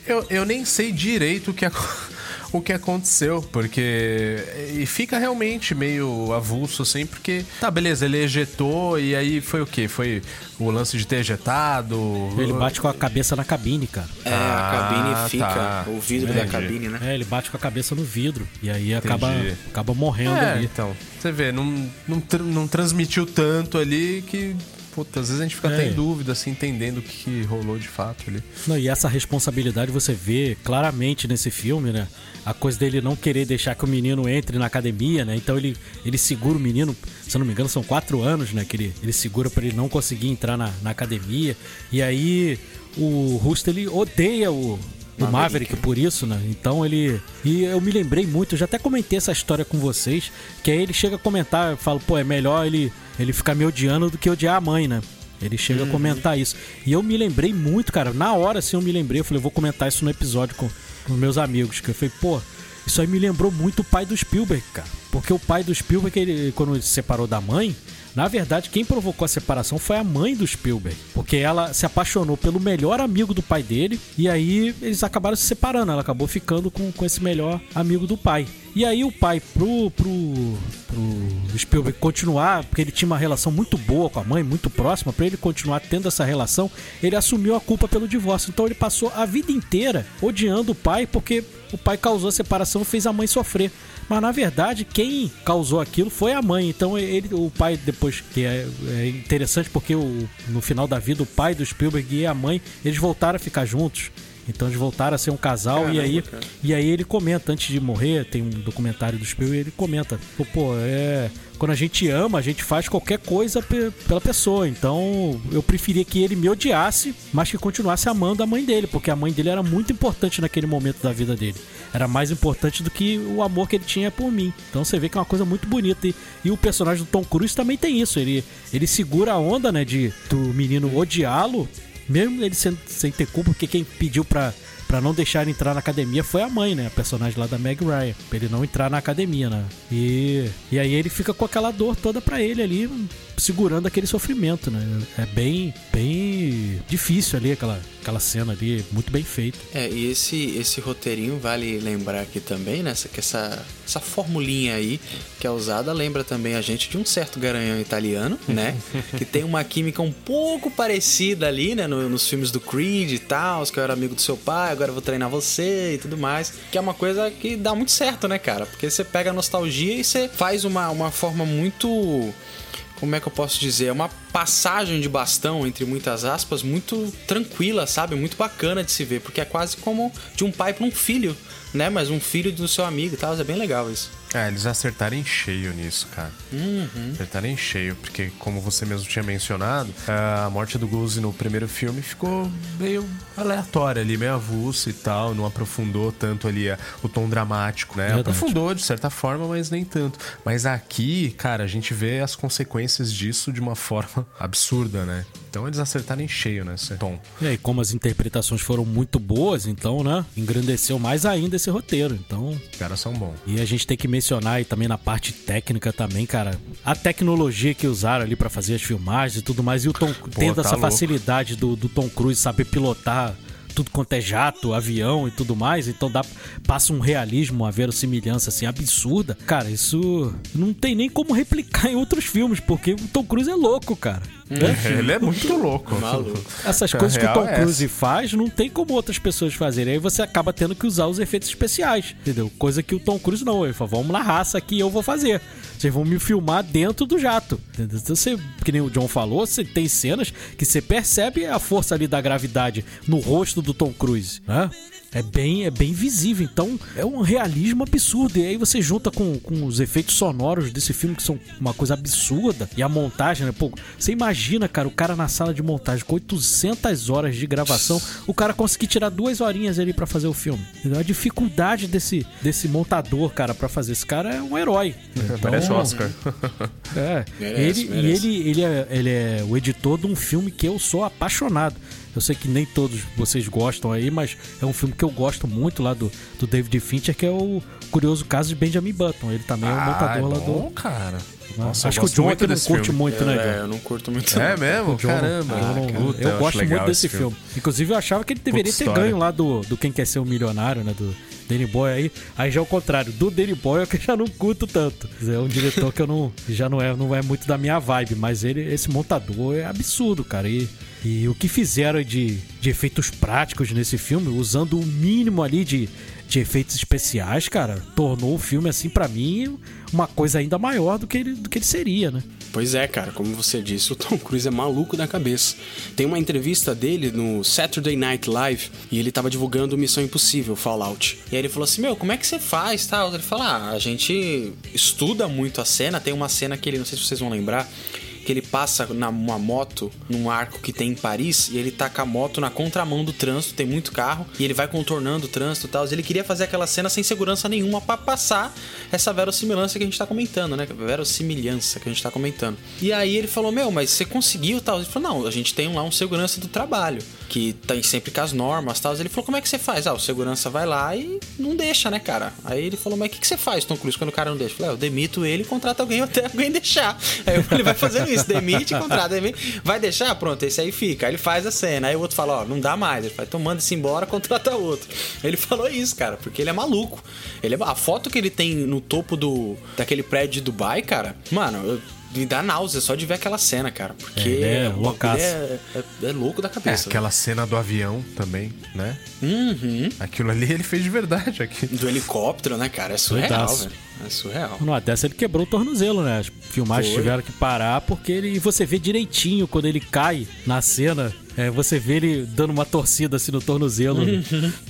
Eu, eu nem sei direito o que aconteceu o que aconteceu, porque. E fica realmente meio avulso, assim, porque. Tá, beleza, ele ejetou e aí foi o quê? Foi o lance de ter ejetado. Ele bate com a cabeça na cabine, cara. É, a cabine ah, fica, tá. o vidro Entendi. da cabine, né? É, ele bate com a cabeça no vidro. E aí acaba, acaba morrendo é, ali. Então, você vê, não, não, não transmitiu tanto ali que puta, às vezes a gente fica é. até em dúvida, assim, entendendo o que rolou de fato ali. Não, e essa responsabilidade você vê claramente nesse filme, né? A coisa dele não querer deixar que o menino entre na academia, né? Então ele, ele segura o menino, se eu não me engano, são quatro anos, né? Que ele, ele segura para ele não conseguir entrar na, na academia. E aí o Rusto ele odeia o, o Maverick por isso, né? Então ele. E eu me lembrei muito, eu já até comentei essa história com vocês, que aí ele chega a comentar, eu falo, pô, é melhor ele ele fica me odiando do que odiar a mãe, né? Ele chega uhum. a comentar isso. E eu me lembrei muito, cara. Na hora, assim, eu me lembrei. Eu falei, eu vou comentar isso no episódio com, com meus amigos. Que eu falei, pô, isso aí me lembrou muito o pai do Spielberg, cara. Porque o pai do Spielberg, ele, quando ele se separou da mãe, na verdade, quem provocou a separação foi a mãe do Spielberg, porque ela se apaixonou pelo melhor amigo do pai dele e aí eles acabaram se separando. Ela acabou ficando com, com esse melhor amigo do pai. E aí o pai, pro, pro, pro Spielberg continuar, porque ele tinha uma relação muito boa com a mãe, muito próxima, para ele continuar tendo essa relação, ele assumiu a culpa pelo divórcio. Então ele passou a vida inteira odiando o pai, porque o pai causou a separação e fez a mãe sofrer. Mas na verdade, quem causou aquilo foi a mãe. Então ele, o pai, depois, que é, é interessante porque o, no final da vida, o pai do Spielberg e a mãe, eles voltaram a ficar juntos. Então eles voltaram a ser um casal Caramba, e aí e aí ele comenta antes de morrer, tem um documentário do Spielberg, ele comenta, pô, é, quando a gente ama, a gente faz qualquer coisa pela pessoa. Então, eu preferia que ele me odiasse, mas que continuasse amando a mãe dele, porque a mãe dele era muito importante naquele momento da vida dele. Era mais importante do que o amor que ele tinha por mim. Então você vê que é uma coisa muito bonita. E, e o personagem do Tom Cruise também tem isso. Ele, ele segura a onda, né, de do menino odiá-lo, mesmo ele sem, ter culpa, porque quem pediu pra, pra não deixar ele entrar na academia foi a mãe, né? A personagem lá da Meg Ryan. Pra ele não entrar na academia, né? E, e aí ele fica com aquela dor toda pra ele ali, segurando aquele sofrimento, né? É bem, bem difícil ali, aquela, aquela cena ali, muito bem feita. É, e esse, esse roteirinho vale lembrar aqui também, né? Que essa, essa formulinha aí que é usada lembra também a gente de um certo garanhão italiano, né? que tem uma química um pouco parecida ali, né? No, nos filmes do Creed e tal, que eu era amigo do seu pai, agora eu vou treinar você e tudo mais. Que é uma coisa que dá muito certo, né, cara? Porque você pega a nostalgia e você faz uma, uma forma muito como é que eu posso dizer? É uma passagem de bastão, entre muitas aspas, muito tranquila, sabe? Muito bacana de se ver, porque é quase como de um pai para um filho, né? Mas um filho do seu amigo e tal, é bem legal isso. É, eles acertaram em cheio nisso, cara. Uhum. Acertaram em cheio, porque como você mesmo tinha mencionado, a morte do Goose no primeiro filme ficou meio aleatória ali, meio avulsa e tal, não aprofundou tanto ali o tom dramático, né? Verdade. Aprofundou de certa forma, mas nem tanto. Mas aqui, cara, a gente vê as consequências disso de uma forma absurda, né? Então eles acertaram em cheio nesse tom. E aí, como as interpretações foram muito boas, então, né? Engrandeceu mais ainda esse roteiro. Então, Os caras são bons. E a gente tem que mencionar aí também na parte técnica também, cara, a tecnologia que usaram ali pra fazer as filmagens e tudo mais. E o Tom tendo tá essa louco. facilidade do, do Tom Cruise saber pilotar tudo quanto é jato, avião e tudo mais, então dá, passa um realismo, uma verossimilhança assim absurda. Cara, isso não tem nem como replicar em outros filmes, porque o Tom Cruise é louco, cara. né? Ele é muito louco. Maluco. Essas A coisas que o Tom é Cruise faz, não tem como outras pessoas fazerem. Aí você acaba tendo que usar os efeitos especiais, entendeu? Coisa que o Tom Cruise não. Ele fala, vamos na raça aqui, eu vou fazer. Vocês vão me filmar dentro do jato. Entendeu? Então você, que nem o John falou, você tem cenas que você percebe a força ali da gravidade no rosto do Tom Cruise, né? É bem, é bem visível, então é um realismo absurdo. E aí você junta com, com os efeitos sonoros desse filme, que são uma coisa absurda, e a montagem, né? Pô, você imagina, cara, o cara na sala de montagem com 800 horas de gravação, o cara conseguir tirar duas horinhas ali pra fazer o filme. Entendeu? A dificuldade desse, desse montador, cara, pra fazer. Esse cara é um herói. Então, Merece Oscar. é, Merece, ele, merece. E ele, ele, é, ele é o editor de um filme que eu sou apaixonado. Eu sei que nem todos vocês gostam aí, mas é um filme que eu gosto muito lá do, do David Fincher, que é o Curioso Caso de Benjamin Button. Ele também é o Ah, montador é lá bom, do. cara. Nossa, Acho eu que o John muito aqui não curte filme. muito, né, É, eu não curto muito. É não. mesmo? John Caramba. eu não- Puta, eu, acho gosto muito desse esse filme. Inclusive, eu achava que ele deveria ter história. ganho lá do, do Quem Quer Ser um Milionário, né? Do Danny Boy aí. Aí já é o contrário. Do Danny Boy é que eu já não curto tanto. É um diretor que eu não. Já não é, não é muito da minha vibe, mas ele, esse montador é absurdo, cara. E, e o que fizeram de, de efeitos práticos nesse filme, usando o mínimo ali de, de efeitos especiais, cara, tornou o filme, assim, pra mim, uma coisa ainda maior do que ele, do que ele seria, né? Pois é, cara, como você disse, o Tom Cruise é maluco da cabeça. Tem uma entrevista dele no Saturday Night Live e ele tava divulgando Missão Impossível, Fallout. E aí ele falou assim: Meu, como é que você faz? Tal? Ele falou: Ah, a gente estuda muito a cena. Tem uma cena que ele, não sei se vocês vão lembrar, que ele passa numa moto num arco que tem em Paris e ele tá com a moto na contramão do trânsito, tem muito carro, e ele vai contornando o trânsito e tal. Ele queria fazer aquela cena sem segurança nenhuma pra passar essa verossimilhança que a gente tá comentando, né? Verossimilhança que a gente tá comentando. E aí ele falou: Meu, mas você conseguiu tal? Ele falou: Não, a gente tem lá um segurança do trabalho, que tá sempre com as normas tal. Ele falou: Como é que você faz? Ah, o segurança vai lá e não deixa, né, cara? Aí ele falou: Mas o que, que você faz, Tom Cruise, quando o cara não deixa? Eu falei: ah, Eu demito ele e contrato alguém até alguém deixar. Aí ele vai fazendo isso, demite, contrata, demite. Vai deixar? Pronto, esse aí fica. Aí ele faz a cena. Aí o outro fala: Ó, não dá mais. Ele fala: Então manda-se embora, contrata outro. Ele falou isso, cara, porque ele é maluco. Ele é... A foto que ele tem no topo do daquele prédio de Dubai, cara, mano, eu- me dá náusea só de ver aquela cena, cara. Porque Ele é loucaço. é, é, é louco da É, cabeça. aquela cena do avião também, né? Uhum. Aquilo ali ele fez de verdade aqui. Do helicóptero, né, cara? É surreal, velho. É surreal. Numa dessa ele quebrou o tornozelo, né? As filmagens Foi. tiveram que parar porque ele. E você vê direitinho quando ele cai na cena. é, você vê ele dando uma torcida assim no tornozelo.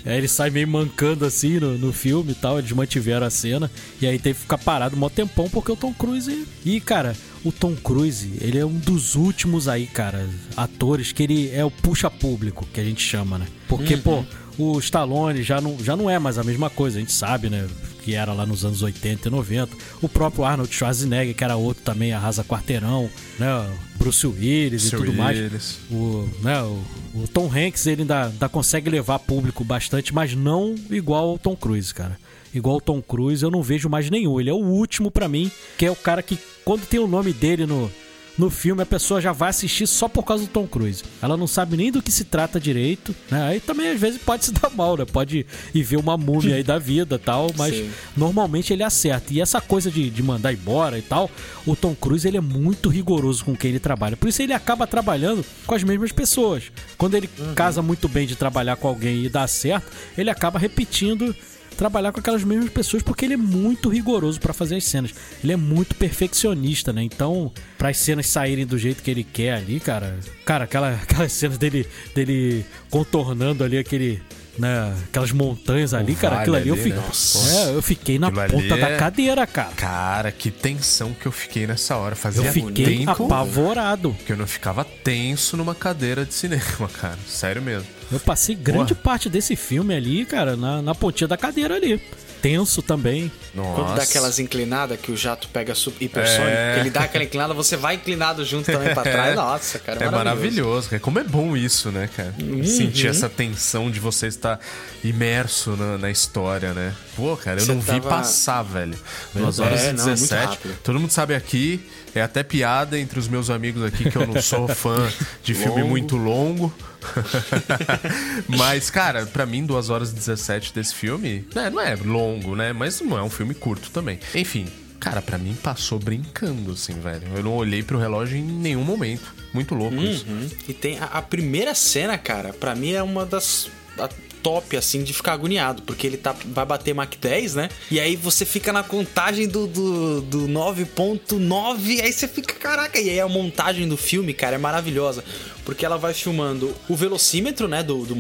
É, ele sai meio mancando assim no, no filme e tal. Eles mantiveram a cena. E aí teve que ficar parado um mó tempão porque o Tom Cruise. E, cara, o Tom Cruise, ele é um dos últimos aí, cara, atores que ele é o puxa-público, que a gente chama, né? Porque, pô, o Stallone já não, já não é mais a mesma coisa, a gente sabe, né? Que era lá nos anos 80 e 90. O próprio Arnold Schwarzenegger, que era outro também, arrasa quarteirão, né? Bruce Willis e tudo mais. Willis. O, né, o, o Tom Hanks, ele ainda, ainda consegue levar público bastante, mas não igual ao Tom Cruise, cara. Igual o Tom Cruise, eu não vejo mais nenhum. Ele é o último pra mim, que é o cara que, quando tem o nome dele no, no filme a pessoa já vai assistir só por causa do Tom Cruise. Ela não sabe nem do que se trata direito, né? Aí também às vezes pode se dar mal, né? Pode ir ver uma múmia aí da vida tal, mas Sim. normalmente ele acerta. E essa coisa de, de mandar embora e tal, o Tom Cruise ele é muito rigoroso com quem ele trabalha. Por isso ele acaba trabalhando com as mesmas pessoas. Quando ele casa muito bem de trabalhar com alguém e dá certo, ele acaba repetindo trabalhar com aquelas mesmas pessoas porque ele é muito rigoroso pra fazer as cenas. Ele é muito perfeccionista, né? Então, para as cenas saírem do jeito que ele quer ali, cara, cara, aquela aquelas cenas dele dele contornando ali aquele né, aquelas montanhas ali, cara, vale aquilo ali eu ali, fiquei, né? Nossa. é, eu fiquei na Aquilo ponta da é- cadeira, cara. Cara, que tensão que eu fiquei nessa hora. Fazia Eu fiquei tempo apavorado. que eu não ficava tenso numa cadeira de cinema, cara. Sério mesmo. Eu passei grande parte desse filme ali, cara, na, na pontinha da cadeira ali. Tenso também. Nossa. Quando dá aquelas inclinadas que o jato pega hipersônico, É. ele dá aquela inclinada, você vai inclinado junto também pra trás. Nossa, cara, É maravilhoso, cara. Como é bom isso, né, cara? Uhum. Sentir essa tensão de você estar imerso na, na história, né? Pô, cara, eu Você não vi tava- passar, velho. 2 horas É, e não, muito 17. rápido. Todo mundo sabe aqui, é até piada entre os meus amigos aqui que eu não sou fã de filme Longo. muito longo. Mas, cara, pra mim, 2 horas e 17 desse filme, né, não é longo, né? Mas não é um filme curto também. Enfim, cara, pra mim passou brincando, assim, velho. Eu não olhei pro relógio em nenhum momento. Muito louco isso. Uhum. E tem a, a primeira cena, cara, pra mim é uma das a top, assim, de ficar agoniado, porque ele tá, vai bater Mach 10, né? E aí você fica na contagem do, do, do 9.9, aí você fica, caraca, e aí a montagem do filme, cara, é maravilhosa, porque ela vai filmando o velocímetro, né, do, do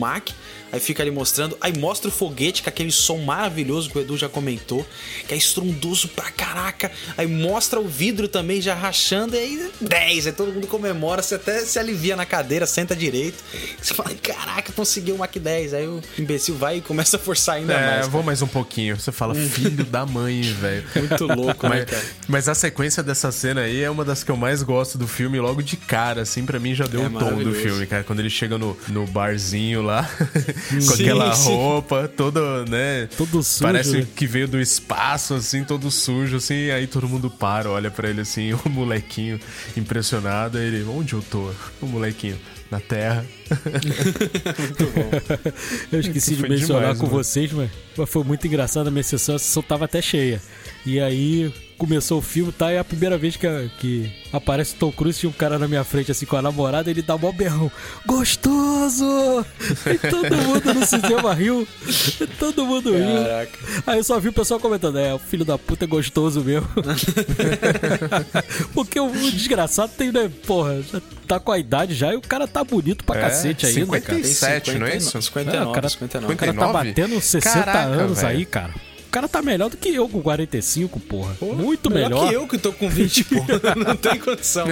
aí fica ali mostrando, aí mostra o foguete com aquele som maravilhoso que o Edu já comentou, que é estrondoso pra caraca, aí mostra o vidro também já rachando, e aí 10, aí todo mundo comemora, você até se alivia na cadeira, senta direito, você fala, caraca, conseguiu o Mach 10, aí o imbecil vai e começa a forçar ainda É, mais. vou mais um pouquinho. Você fala, filho da mãe, velho. Muito louco, né, Mas, cara? mas a sequência dessa cena aí é uma das que eu mais gosto do filme, logo de cara, assim, pra mim já deu É o tom do filme, cara. Quando ele chega no, no barzinho lá, com Sim, aquela sim. roupa toda, né? Todo sujo, Parece né? que veio do espaço, assim, todo sujo, assim. Aí todo mundo para, olha pra ele assim, o molequinho impressionado. Aí ele, onde eu tô? O molequinho, na terra. Eu esqueci de mencionar demais, com mano. vocês, mas, mas foi muito engraçado a minha sessão. A sessão tava até cheia. E aí começou o filme, tá? E é a primeira vez que, que aparece o Tom Cruise, tinha um cara na minha frente, assim, com a namorada, ele dá mó berrão. Gostoso! E todo mundo no cinema riu. E todo mundo riu. Caraca. Aí eu só vi o pessoal comentando, é, o filho da puta é gostoso mesmo. Porque o desgraçado tem, né, porra, já tá com a idade já e o cara tá bonito pra É, cacete ainda, 50 cara. Tem sete, não é isso? 59, É, o cara- 59. O cara tá 59? batendo 60 Caraca, anos velho. aí, cara. O cara tá melhor do que eu com 45, porra. Pô, Muito melhor. que eu que tô com 20 e pouco. Não tem condição.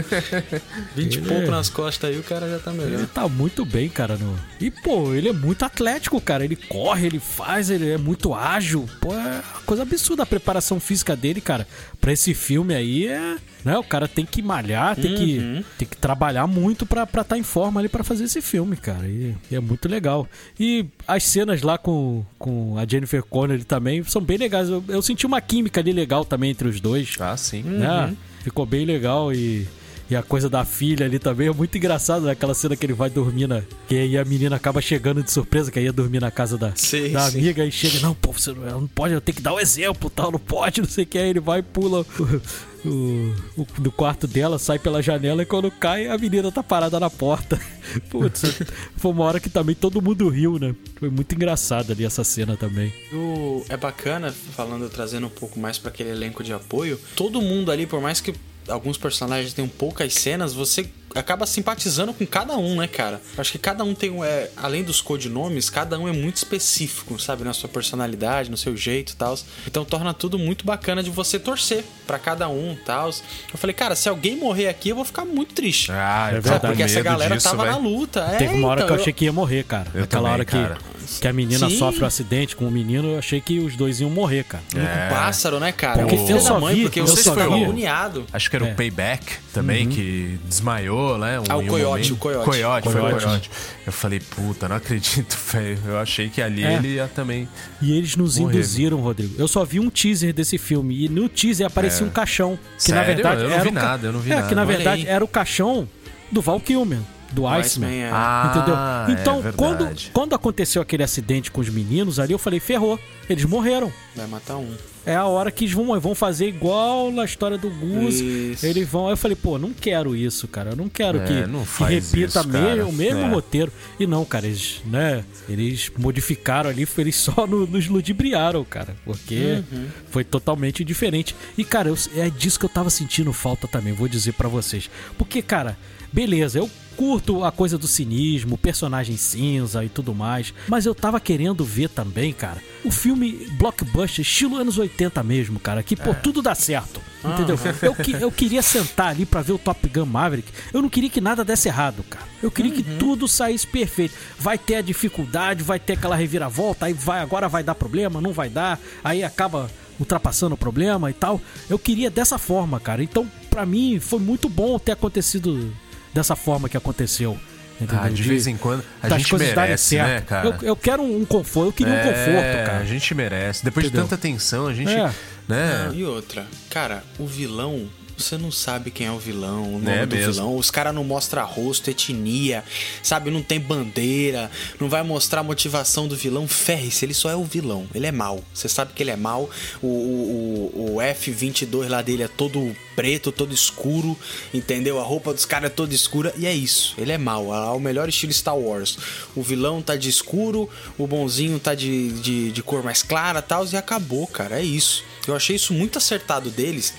20 e pouco nas costas aí, o cara já tá Ele melhor. tá muito bem, cara. No... E, pô, ele é muito atlético, cara. Ele corre, ele faz, ele é muito ágil. Pô, é uma coisa absurda a preparação física dele, cara. Pra esse filme aí é. Né, o cara tem que malhar, tem, Uhum. que, tem que trabalhar muito pra estar tá em forma ali pra fazer esse filme, cara. E, e é muito legal. E as cenas lá com, com a Jennifer Connelly também são bem legais. Eu, eu senti uma química ali legal também entre os dois Ah, sim. né? Uhum. Ficou bem legal e. E a coisa da filha ali também é muito engraçado, né? Aquela cena que ele vai dormir na. Que aí a menina acaba chegando de surpresa, que aí ia dormir na casa da, Sim, da sim. amiga e chega, não, pô, você não, ela não pode, eu tenho que dar o exemplo, tal, não pode, não sei o que. Aí ele vai e pula o, o- do quarto dela, sai pela janela e quando cai, a menina tá parada na porta. Putz, foi uma hora que também todo mundo riu, né? Foi muito engraçada ali essa cena também. O- é bacana, falando, trazendo um pouco mais pra aquele elenco de apoio. Todo mundo ali, por mais que alguns personagens tenham poucas cenas, você acaba simpatizando com cada um, né, cara? Acho que cada um tem, um- é, além dos codinomes, cada um é muito específico, sabe? Na sua personalidade, no seu jeito e tal. Então torna tudo muito bacana de você torcer pra cada um e tal. Eu falei, cara, se alguém morrer aqui, eu vou ficar muito triste. Ah, eu É verdade. Porque essa galera disso, tava velho. na luta. É, Teve uma hora então, que eu achei que ia morrer, cara. Eu Aquela também, hora que cara. que a menina Sim. sofre um acidente com o menino, eu achei que os dois iam morrer, cara. Um pássaro, né, cara? Porque Filho eu da só mãe, vi- porque eu você só vi- agoniado. Acho que era É. o Payback também, que desmaiou, né? Um, Ah, o um coiote, momento. o coiote. Coiote, foi o coiote. Eu falei, puta, não acredito, velho. Eu achei que ali É. ele ia também. E eles nos Morrer. induziram, Rodrigo. Eu só vi um teaser desse filme e no teaser aparecia um caixão. Que na É. Sério? verdade Eu não era vi nada, eu não vi é, nada. que na Olha verdade aí. era o caixão do Val Kilmer, do Iceman. Iceman, é. Ah, Entendeu? Então, é quando, quando aconteceu aquele acidente com os meninos ali, eu falei, ferrou, eles morreram. Vai matar um. É a hora que eles vão, vão fazer igual na história do Gus. Eles vão. Aí eu falei, pô, não quero isso, cara. Eu não quero É, que, não que repita isso, me- cara. o mesmo É. roteiro. E não, cara, eles, né? Eles modificaram ali, eles só no- nos ludibriaram, cara. Porque Uhum. foi totalmente diferente. E, cara, eu- é disso que eu tava sentindo falta também, vou dizer pra vocês. Porque, cara, beleza, eu curto a coisa do cinismo, personagem cinza e tudo mais, mas eu tava querendo ver também, cara, o filme blockbuster, estilo anos 80 mesmo, cara, que, pô, tudo dá certo. Entendeu? Eu, que- eu queria sentar ali pra ver o Top Gun Maverick. Eu não queria que nada desse errado, cara. Eu queria que tudo saísse perfeito. Vai ter a dificuldade, vai ter aquela reviravolta, aí vai, agora vai dar problema, não vai dar, aí acaba ultrapassando o problema e tal. Eu queria dessa forma, cara. Então, pra mim, foi muito bom ter acontecido dessa forma que aconteceu. Ah, de vez em quando. A gente merece, né, cara? Eu, eu quero um conforto, eu queria um É, conforto, cara. A gente merece. Depois Entendeu? de tanta tensão, a gente. É. Né? Não, e outra, cara, o vilão, você não sabe quem é o vilão, o nome É do mesmo. vilão. Os caras não mostram rosto, etnia, sabe? Não tem bandeira, não vai mostrar a motivação do vilão. Ferre-se, ele só é o vilão. Ele é mau. Você sabe que ele é mau. O, o, o- o F-22 lá dele é todo preto, todo escuro, entendeu? A roupa dos caras é toda escura e é isso. Ele é mau. É o melhor estilo Star Wars. O vilão tá de escuro, o bonzinho tá de, de, de cor mais clara e tal, e acabou, cara. É isso. Eu achei isso muito acertado deles.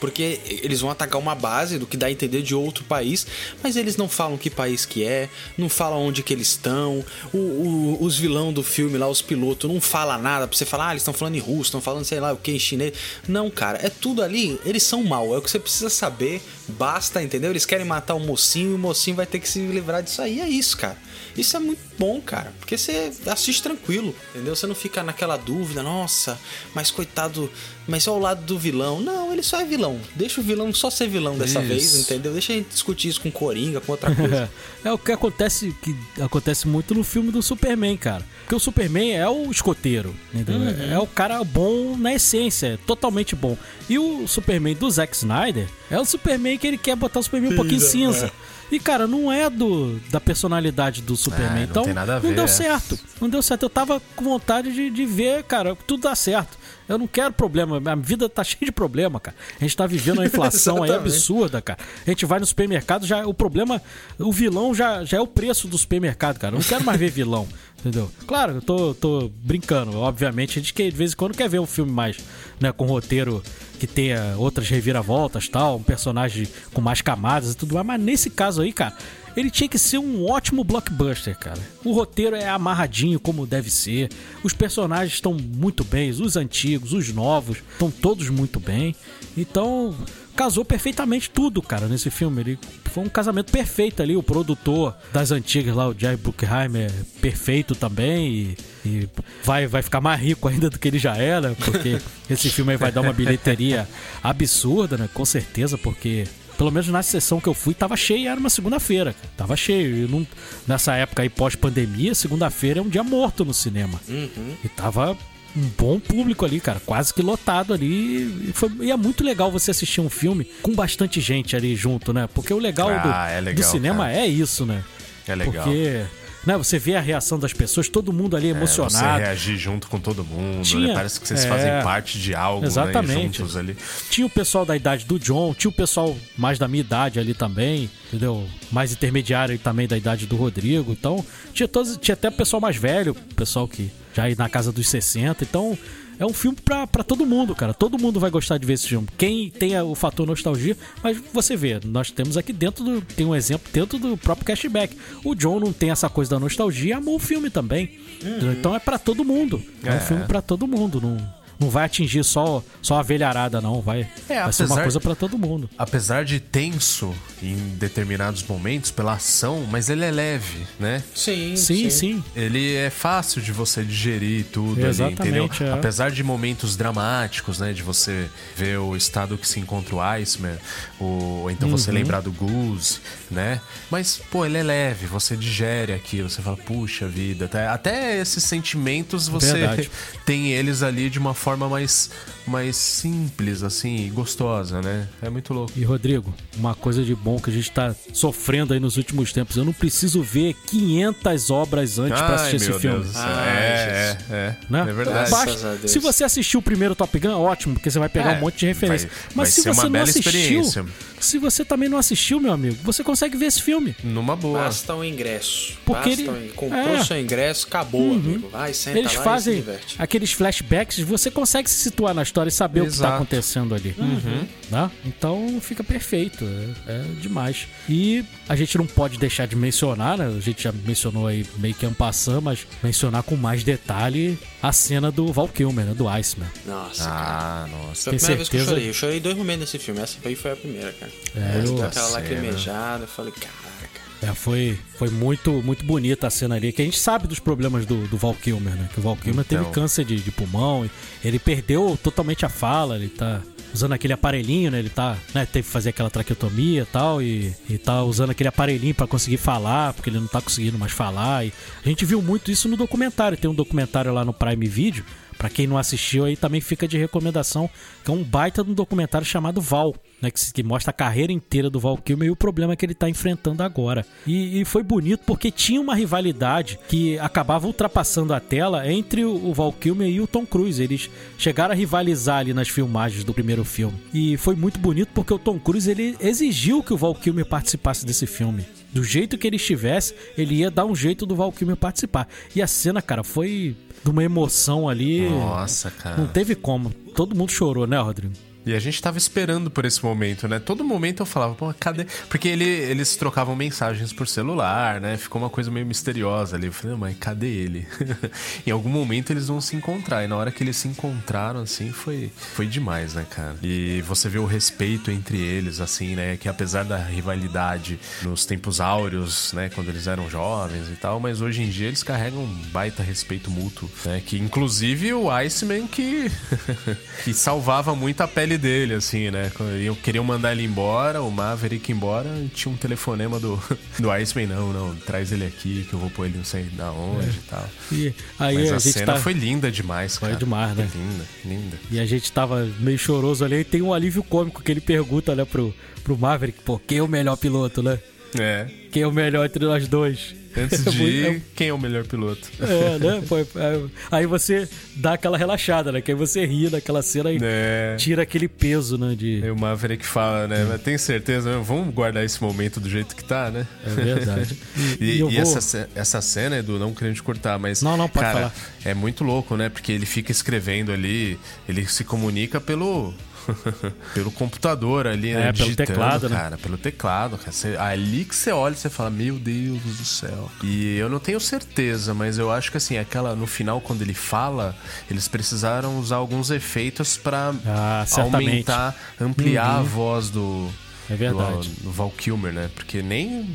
Porque eles vão atacar uma base do que dá a entender de outro país, mas eles não falam que país que é, não falam onde que eles estão. O, o- os vilão do filme lá, os pilotos, não fala nada pra você falar, ah, eles estão falando em russo, estão falando sei lá o que, em chinês. Não, cara, é tudo ali, eles são mal, é o que você precisa saber, basta, entendeu? Eles querem matar o mocinho e o mocinho vai ter que se livrar disso aí, é isso, cara. Isso é muito bom, cara, porque você assiste tranquilo, entendeu? Você não fica naquela dúvida, nossa, mas coitado, mas só o lado do vilão. Não, ele só é vilão. Deixa o vilão só ser vilão dessa Isso. vez, entendeu? Deixa a gente discutir isso com Coringa, com outra coisa. É o que acontece que acontece muito no filme do Superman, cara. Porque o Superman é o escoteiro, entendeu? Uhum. É o cara bom na essência, é totalmente bom. E o Superman do Zack Snyder é o Superman que ele quer botar o Superman um pouquinho cinza. E, cara, não é do da personalidade do Superman. É, não então, tem nada a não deu certo. Não deu certo. Eu tava com vontade de, de ver, cara, tudo dá certo. Eu não quero problema. A vida tá cheia de problema, cara. A gente tá vivendo uma inflação aí absurda, cara. A gente vai no supermercado, já o problema, o vilão já, já é o preço do supermercado, cara. Eu não quero mais ver vilão, entendeu? Claro, eu tô, tô brincando. Obviamente, a gente que de vez em quando quer ver um filme mais, né, com roteiro que tenha outras reviravoltas, tal, um personagem com mais camadas e tudo mais, mas nesse caso aí, cara, ele tinha que ser um ótimo blockbuster, cara. O roteiro é amarradinho como deve ser. Os personagens estão muito bem, os antigos, os novos, estão todos muito bem. Então, casou perfeitamente tudo, cara, nesse filme. Ele foi um casamento perfeito ali. O produtor das antigas lá, o Jerry Bruckheimer, é perfeito também. E, e vai, vai ficar mais rico ainda do que ele já era, porque esse filme aí vai dar uma bilheteria absurda, né? Com certeza, porque pelo menos na sessão que eu fui, tava cheio era uma segunda-feira. Tava cheio. E não- nessa época aí, pós-pandemia, segunda-feira é um dia morto no cinema. E tava um bom público ali, cara. Quase que lotado ali. E, foi, e é muito legal você assistir um filme com bastante gente ali junto, né? Porque o legal, do, Ah, é legal, do cinema cara. é isso, né? É legal. Porque né, você vê a reação das pessoas, todo mundo ali É, você emocionado. reagir junto com todo mundo, Tinha- né? Parece que vocês é. fazem parte de algo, Exatamente. né? Ali. Tinha o pessoal da idade do John, tinha o pessoal mais da minha idade ali também, entendeu? Mais intermediário também da idade do Rodrigo. Então, tinha todos, tinha até o pessoal mais velho, o pessoal que já aí na casa dos 60. Então, é um filme pra, pra todo mundo, cara. Todo mundo vai gostar de ver esse filme. Quem tem o fator nostalgia, mas você vê, nós temos aqui dentro do. Tem um exemplo dentro do próprio cashback. O John não tem essa coisa da nostalgia, amou o filme também. Então é pra todo mundo. É, um É. filme pra todo mundo. Não, não vai atingir só, só a velharada, não. Vai, É, vai ser uma apesar- coisa pra todo mundo. Apesar de tenso em determinados momentos pela ação, mas ele é leve, né? Sim, Sim, sim. Ele é fácil de você digerir tudo Exatamente, ali, entendeu? é. Apesar de momentos dramáticos, né? De você ver o estado que se encontra o Iceman, ou, ou então Uhum. você lembrar do Goose, né? Mas, pô, ele é leve, você digere aquilo, você fala, puxa vida. Até, até esses sentimentos você Verdade. tem eles ali de uma forma mais, mais simples, assim, e gostosa, né? É muito louco. E Rodrigo, uma coisa de bom que a gente tá sofrendo aí nos últimos tempos. Eu não preciso ver 500 obras antes pra assistir esse filme. Ai, é, é, é, né? é verdade. Se você assistiu o primeiro Top Gun, ótimo, porque você vai pegar É, um monte de referência. vai- Mas vai se ser você uma não bela assistiu, experiência. Se você também não assistiu, meu amigo, você consegue ver esse filme. Numa boa. Basta um ingresso. Porque Basta ele- um... Comprou é. seu ingresso, acabou, amigo. Vai, senta Eles lá e se fazem diverte. aqueles flashbacks, você consegue se situar na história e saber o que está Exato. acontecendo ali. Né? Então fica perfeito. É, é demais. E a gente não pode deixar de mencionar, né? A gente já mencionou aí meio que ampassando, mas mencionar com mais detalhe a cena do Val Kilmer, né? Do Iceman. Nossa, cara. Ah, nossa. Foi a tem primeira vez que eu certeza? chorei. Eu chorei dois momentos nesse filme. Essa aí foi a primeira, cara. É, eu- aquela cena. lacrimejada. Eu falei, caraca. É, foi, foi muito, muito bonita a cena ali, que a gente sabe dos problemas do, do Val Kilmer, né? Que o Val Kilmer Então. teve câncer de, de pulmão, ele perdeu totalmente a fala, ele tá usando aquele aparelhinho, né? Ele tá, né, teve que fazer aquela traqueotomia e tal, e, e tá usando aquele aparelhinho pra conseguir falar, porque ele não tá conseguindo mais falar. E a gente viu muito isso no documentário, tem um documentário lá no Prime Video, Pra quem não assistiu aí também fica de recomendação, que é um baita de um documentário chamado Val, né, que, que mostra a carreira inteira do Val Kilmer e o problema que ele tá enfrentando agora. E, e foi bonito porque tinha uma rivalidade que acabava ultrapassando a tela entre o, o Val Kilmer e o Tom Cruise. Eles chegaram a rivalizar ali nas filmagens do primeiro filme. E foi muito bonito porque o Tom Cruise ele exigiu que o Val Kilmer participasse desse filme. Do jeito que ele estivesse, ele ia dar um jeito do Val Kilmer participar. E a cena, cara, foi de uma emoção ali. Nossa, cara. Não teve como. Todo mundo chorou, né, Rodrigo? E a gente tava esperando por esse momento, né? Todo momento eu falava, pô, cadê? Porque ele, eles trocavam mensagens por celular, né? Ficou uma coisa meio misteriosa ali. Eu falei, mas cadê ele? em algum momento eles vão se encontrar. E na hora que eles se encontraram, assim, foi, foi demais, né, cara? E você vê o respeito entre eles, assim, né? Que apesar da rivalidade nos tempos áureos, né? Quando eles eram jovens e tal, mas hoje em dia eles carregam um baita respeito mútuo, né? Que inclusive o Iceman que, que salvava muito a pele dele, assim, né? Quando eu queriam mandar ele embora, o Maverick embora, tinha um telefonema do, do Iceman, não, não, traz ele aqui que eu vou pôr ele não sei da onde e tal. E aí Mas a, a, cena tá... foi linda demais, Foi cara. demais, né? Foi linda, linda. E a gente tava meio choroso ali. E tem um alívio cômico que ele pergunta, né, pro, pro Maverick, pô, quem é o melhor piloto, né? É. Quem é o melhor entre nós dois? Antes É de muito- ir, quem é o melhor piloto? É, né? Pô, é- aí você dá aquela relaxada, né? Que aí você ri daquela cena e É. tira aquele peso, né? De... E o Maverick fala, né? Mas tem certeza, né? vamos guardar esse momento do jeito que tá, né? É verdade. E, E, e vou... essa, essa cena, Edu, não querendo te cortar, mas. Não, não, pode cara, falar. É muito louco, né? Porque ele fica escrevendo ali, ele se comunica pelo. pelo computador ali, né? É, pelo teclado, né? cara, pelo teclado. Cara. Você- ali que você olha e você fala, meu Deus do céu. E eu não tenho certeza, mas eu acho que assim, aquela no final, quando ele fala, eles precisaram usar alguns efeitos pra Ah, aumentar, ampliar a voz do. É verdade. Do, do Val Kilmer, né? Porque nem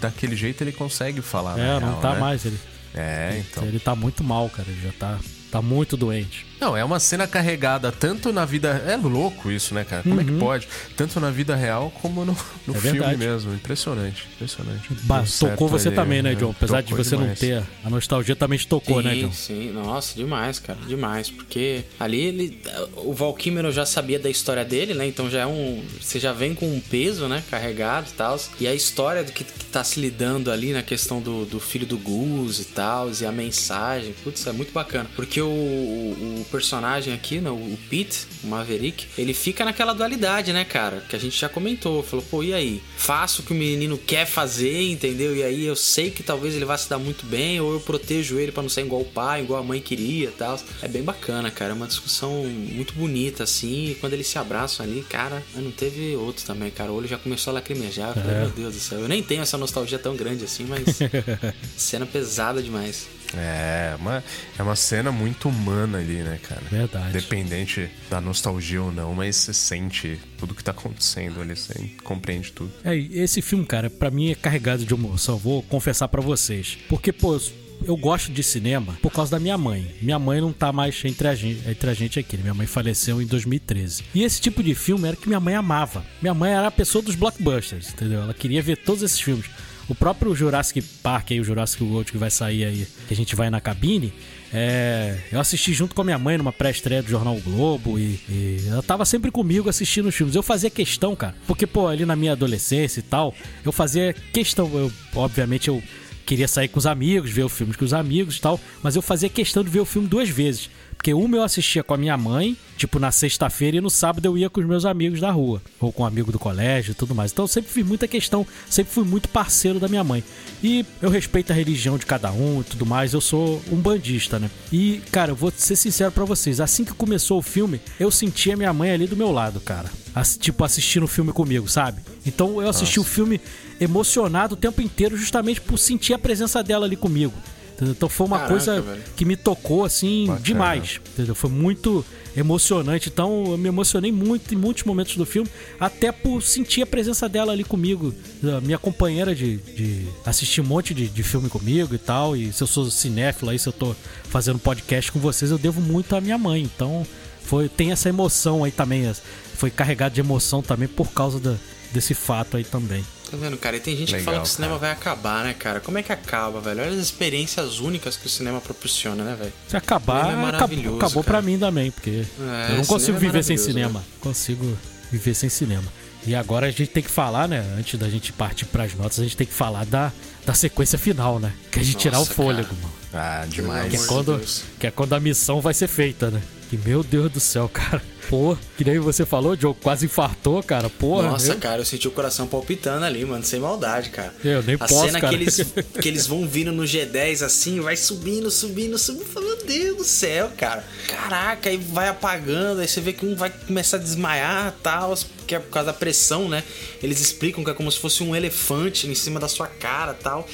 daquele jeito ele consegue falar. É, não real, tá né? mais. Ele, É, então. ele tá muito mal, cara. Ele já tá, tá muito doente. Não, é uma cena carregada tanto na vida. É louco isso, né, cara? Como é que pode? Tanto na vida real como no, no Uhum. É filme verdade. mesmo. Impressionante, impressionante. Ba- Deu certo tocou você ali, também, né, né? John? Apesar de você não demais. ter. A nostalgia também te tocou, sim, né, John? Sim, nossa, demais, cara, demais. Porque ali ele. O Valkymer eu já sabia da história dele, né? Então já é um. Você já vem com um peso, né? Carregado e tal. E a história do que, que tá se lidando ali na questão do, do filho do Goose e tal. E a mensagem. Putz, é muito bacana. Porque o, o, o personagem aqui, né? O Pete, o Maverick, ele fica naquela dualidade, né, cara? Que a gente já comentou. Falou, pô, e aí? Faço o que o menino quer fazer, entendeu? E aí eu sei que talvez ele vá se dar muito bem, ou eu protejo ele pra não ser igual o pai, igual a mãe queria e tal. É bem bacana, cara. É uma discussão muito bonita, assim. E quando eles se abraçam ali, cara, não teve outro também, cara. O olho já começou a lacrimejar. Eu falei, meu Deus do céu. Eu nem tenho essa nostalgia tão grande assim, mas. cena pesada demais. É, uma, é uma cena muito humana ali, né, cara? Verdade. Dependente da nostalgia ou não, mas você sente tudo que tá acontecendo ali, você compreende tudo. É, esse filme, cara, pra mim é carregado de emoção. Vou confessar pra vocês. Porque, pô, eu gosto de cinema por causa da minha mãe. Minha mãe não tá mais entre a gente, entre a gente aqui. né? Minha mãe faleceu em 2013. E esse tipo de filme era que minha mãe amava. Minha mãe era a pessoa dos blockbusters, entendeu? Ela queria ver todos esses filmes. O próprio Jurassic Park aí, o Jurassic World que vai sair aí, que a gente vai na cabine, é, eu assisti junto com a minha mãe numa pré-estreia do Jornal o Globo e, e ela tava sempre comigo assistindo os filmes. Eu fazia questão, cara, porque, pô, ali na minha adolescência e tal, eu fazia questão, eu, obviamente eu queria sair com os amigos, ver o filme com os amigos e tal, mas eu fazia questão de ver o filme duas vezes. Porque uma eu assistia com a minha mãe, tipo na sexta-feira, e no sábado eu ia com os meus amigos da rua, ou com um amigo do colégio e tudo mais. Então eu sempre fiz muita questão, sempre fui muito parceiro da minha mãe. E eu respeito a religião de cada um e tudo mais, eu sou um bandista, né? E, cara, eu vou ser sincero pra vocês, assim que começou o filme, eu senti a minha mãe ali do meu lado, cara. Ass- tipo, assistindo o filme comigo, sabe? Então eu assisti o filme emocionado o tempo inteiro, justamente por sentir a presença dela ali comigo. Entendeu? Então foi uma Caraca, coisa velho. que me tocou assim Bacana. demais, entendeu? Foi muito emocionante. Então eu me emocionei muito em muitos momentos do filme, até por sentir a presença dela ali comigo, minha companheira de, de assistir um monte de, de filme comigo e tal. E se eu sou cinéfilo aí, se eu tô fazendo podcast com vocês, eu devo muito à minha mãe. Então foi tem essa emoção aí também, foi carregado de emoção também por causa da- desse fato aí também. Tá vendo, cara? E tem gente que Legal, fala que o cinema cara. vai acabar, né, cara? Como é que acaba, velho? Olha as experiências únicas que o cinema proporciona, né, velho? Se acabar, é acabou, maravilhoso, acabou pra mim também, porque É, eu não consigo é viver sem cinema. Consigo viver sem cinema. E agora a gente tem que falar, né? Antes da gente partir pras notas, a gente tem que falar da, da sequência final, né? Que é a gente tirar o Nossa, fôlego, cara. mano. Ah, Que demais. é, amor de quando, Deus. que é quando a missão vai ser feita, né? Que meu Deus do céu, cara. Pô, que nem você falou, Joe, quase infartou, cara. Porra. Nossa, eu- cara, eu senti o coração palpitando ali, mano, sem maldade, cara. Eu nem a posso, cena cara. Que, eles, que eles vão vindo no G10 assim, vai subindo, subindo, subindo. Meu Deus do céu, cara. Caraca, aí vai apagando, aí você vê que um vai começar a desmaiar e tal, que é por causa da pressão, né? Eles explicam que é como se fosse um elefante em cima da sua cara tal.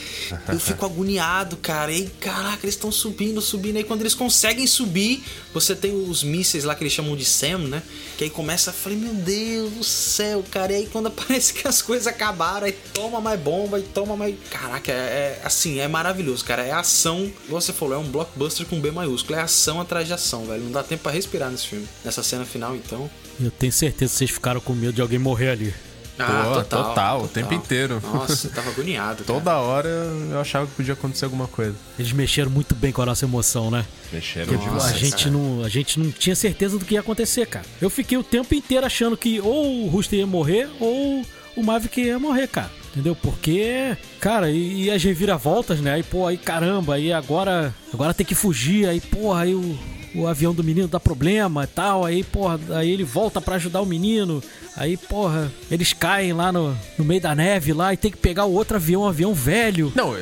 Eu fico agoniado, cara. E caraca, eles estão subindo, subindo. Aí quando eles conseguem subir, você tem os mísseis lá que eles chamam de SAM, né? Que aí começa, falei, meu Deus do céu, cara. E aí quando parece que as coisas acabaram, aí toma mais bomba, e toma mais. Caraca, é, é- assim, é maravilhoso, cara. É ação, você falou, é um blockbuster com B maiúsculo. É ação atrás de ação, velho. Não dá tempo pra respirar nesse filme. Nessa cena final, então. Eu tenho certeza que vocês ficaram com medo de alguém morrer ali. Pô, total, o tempo inteiro. Nossa, eu tava agoniado. Toda hora eu achava que podia acontecer alguma coisa. Eles mexeram muito bem com a nossa emoção, né? Mexeram Porque demais. a, gente não, a gente não tinha certeza do que ia acontecer, cara. Eu fiquei o tempo inteiro achando que ou o Rooster ia morrer ou o Maverick ia morrer, cara. Entendeu? Porque, cara, e, e as reviravoltas, né? Aí, pô, aí caramba, aí agora, agora tem que fugir, aí, porra, aí o, o avião do menino dá problema e tal, aí, porra, aí ele volta pra ajudar o menino, aí, porra, eles caem lá no, no meio da neve lá e tem que pegar o outro avião, um avião velho. Não,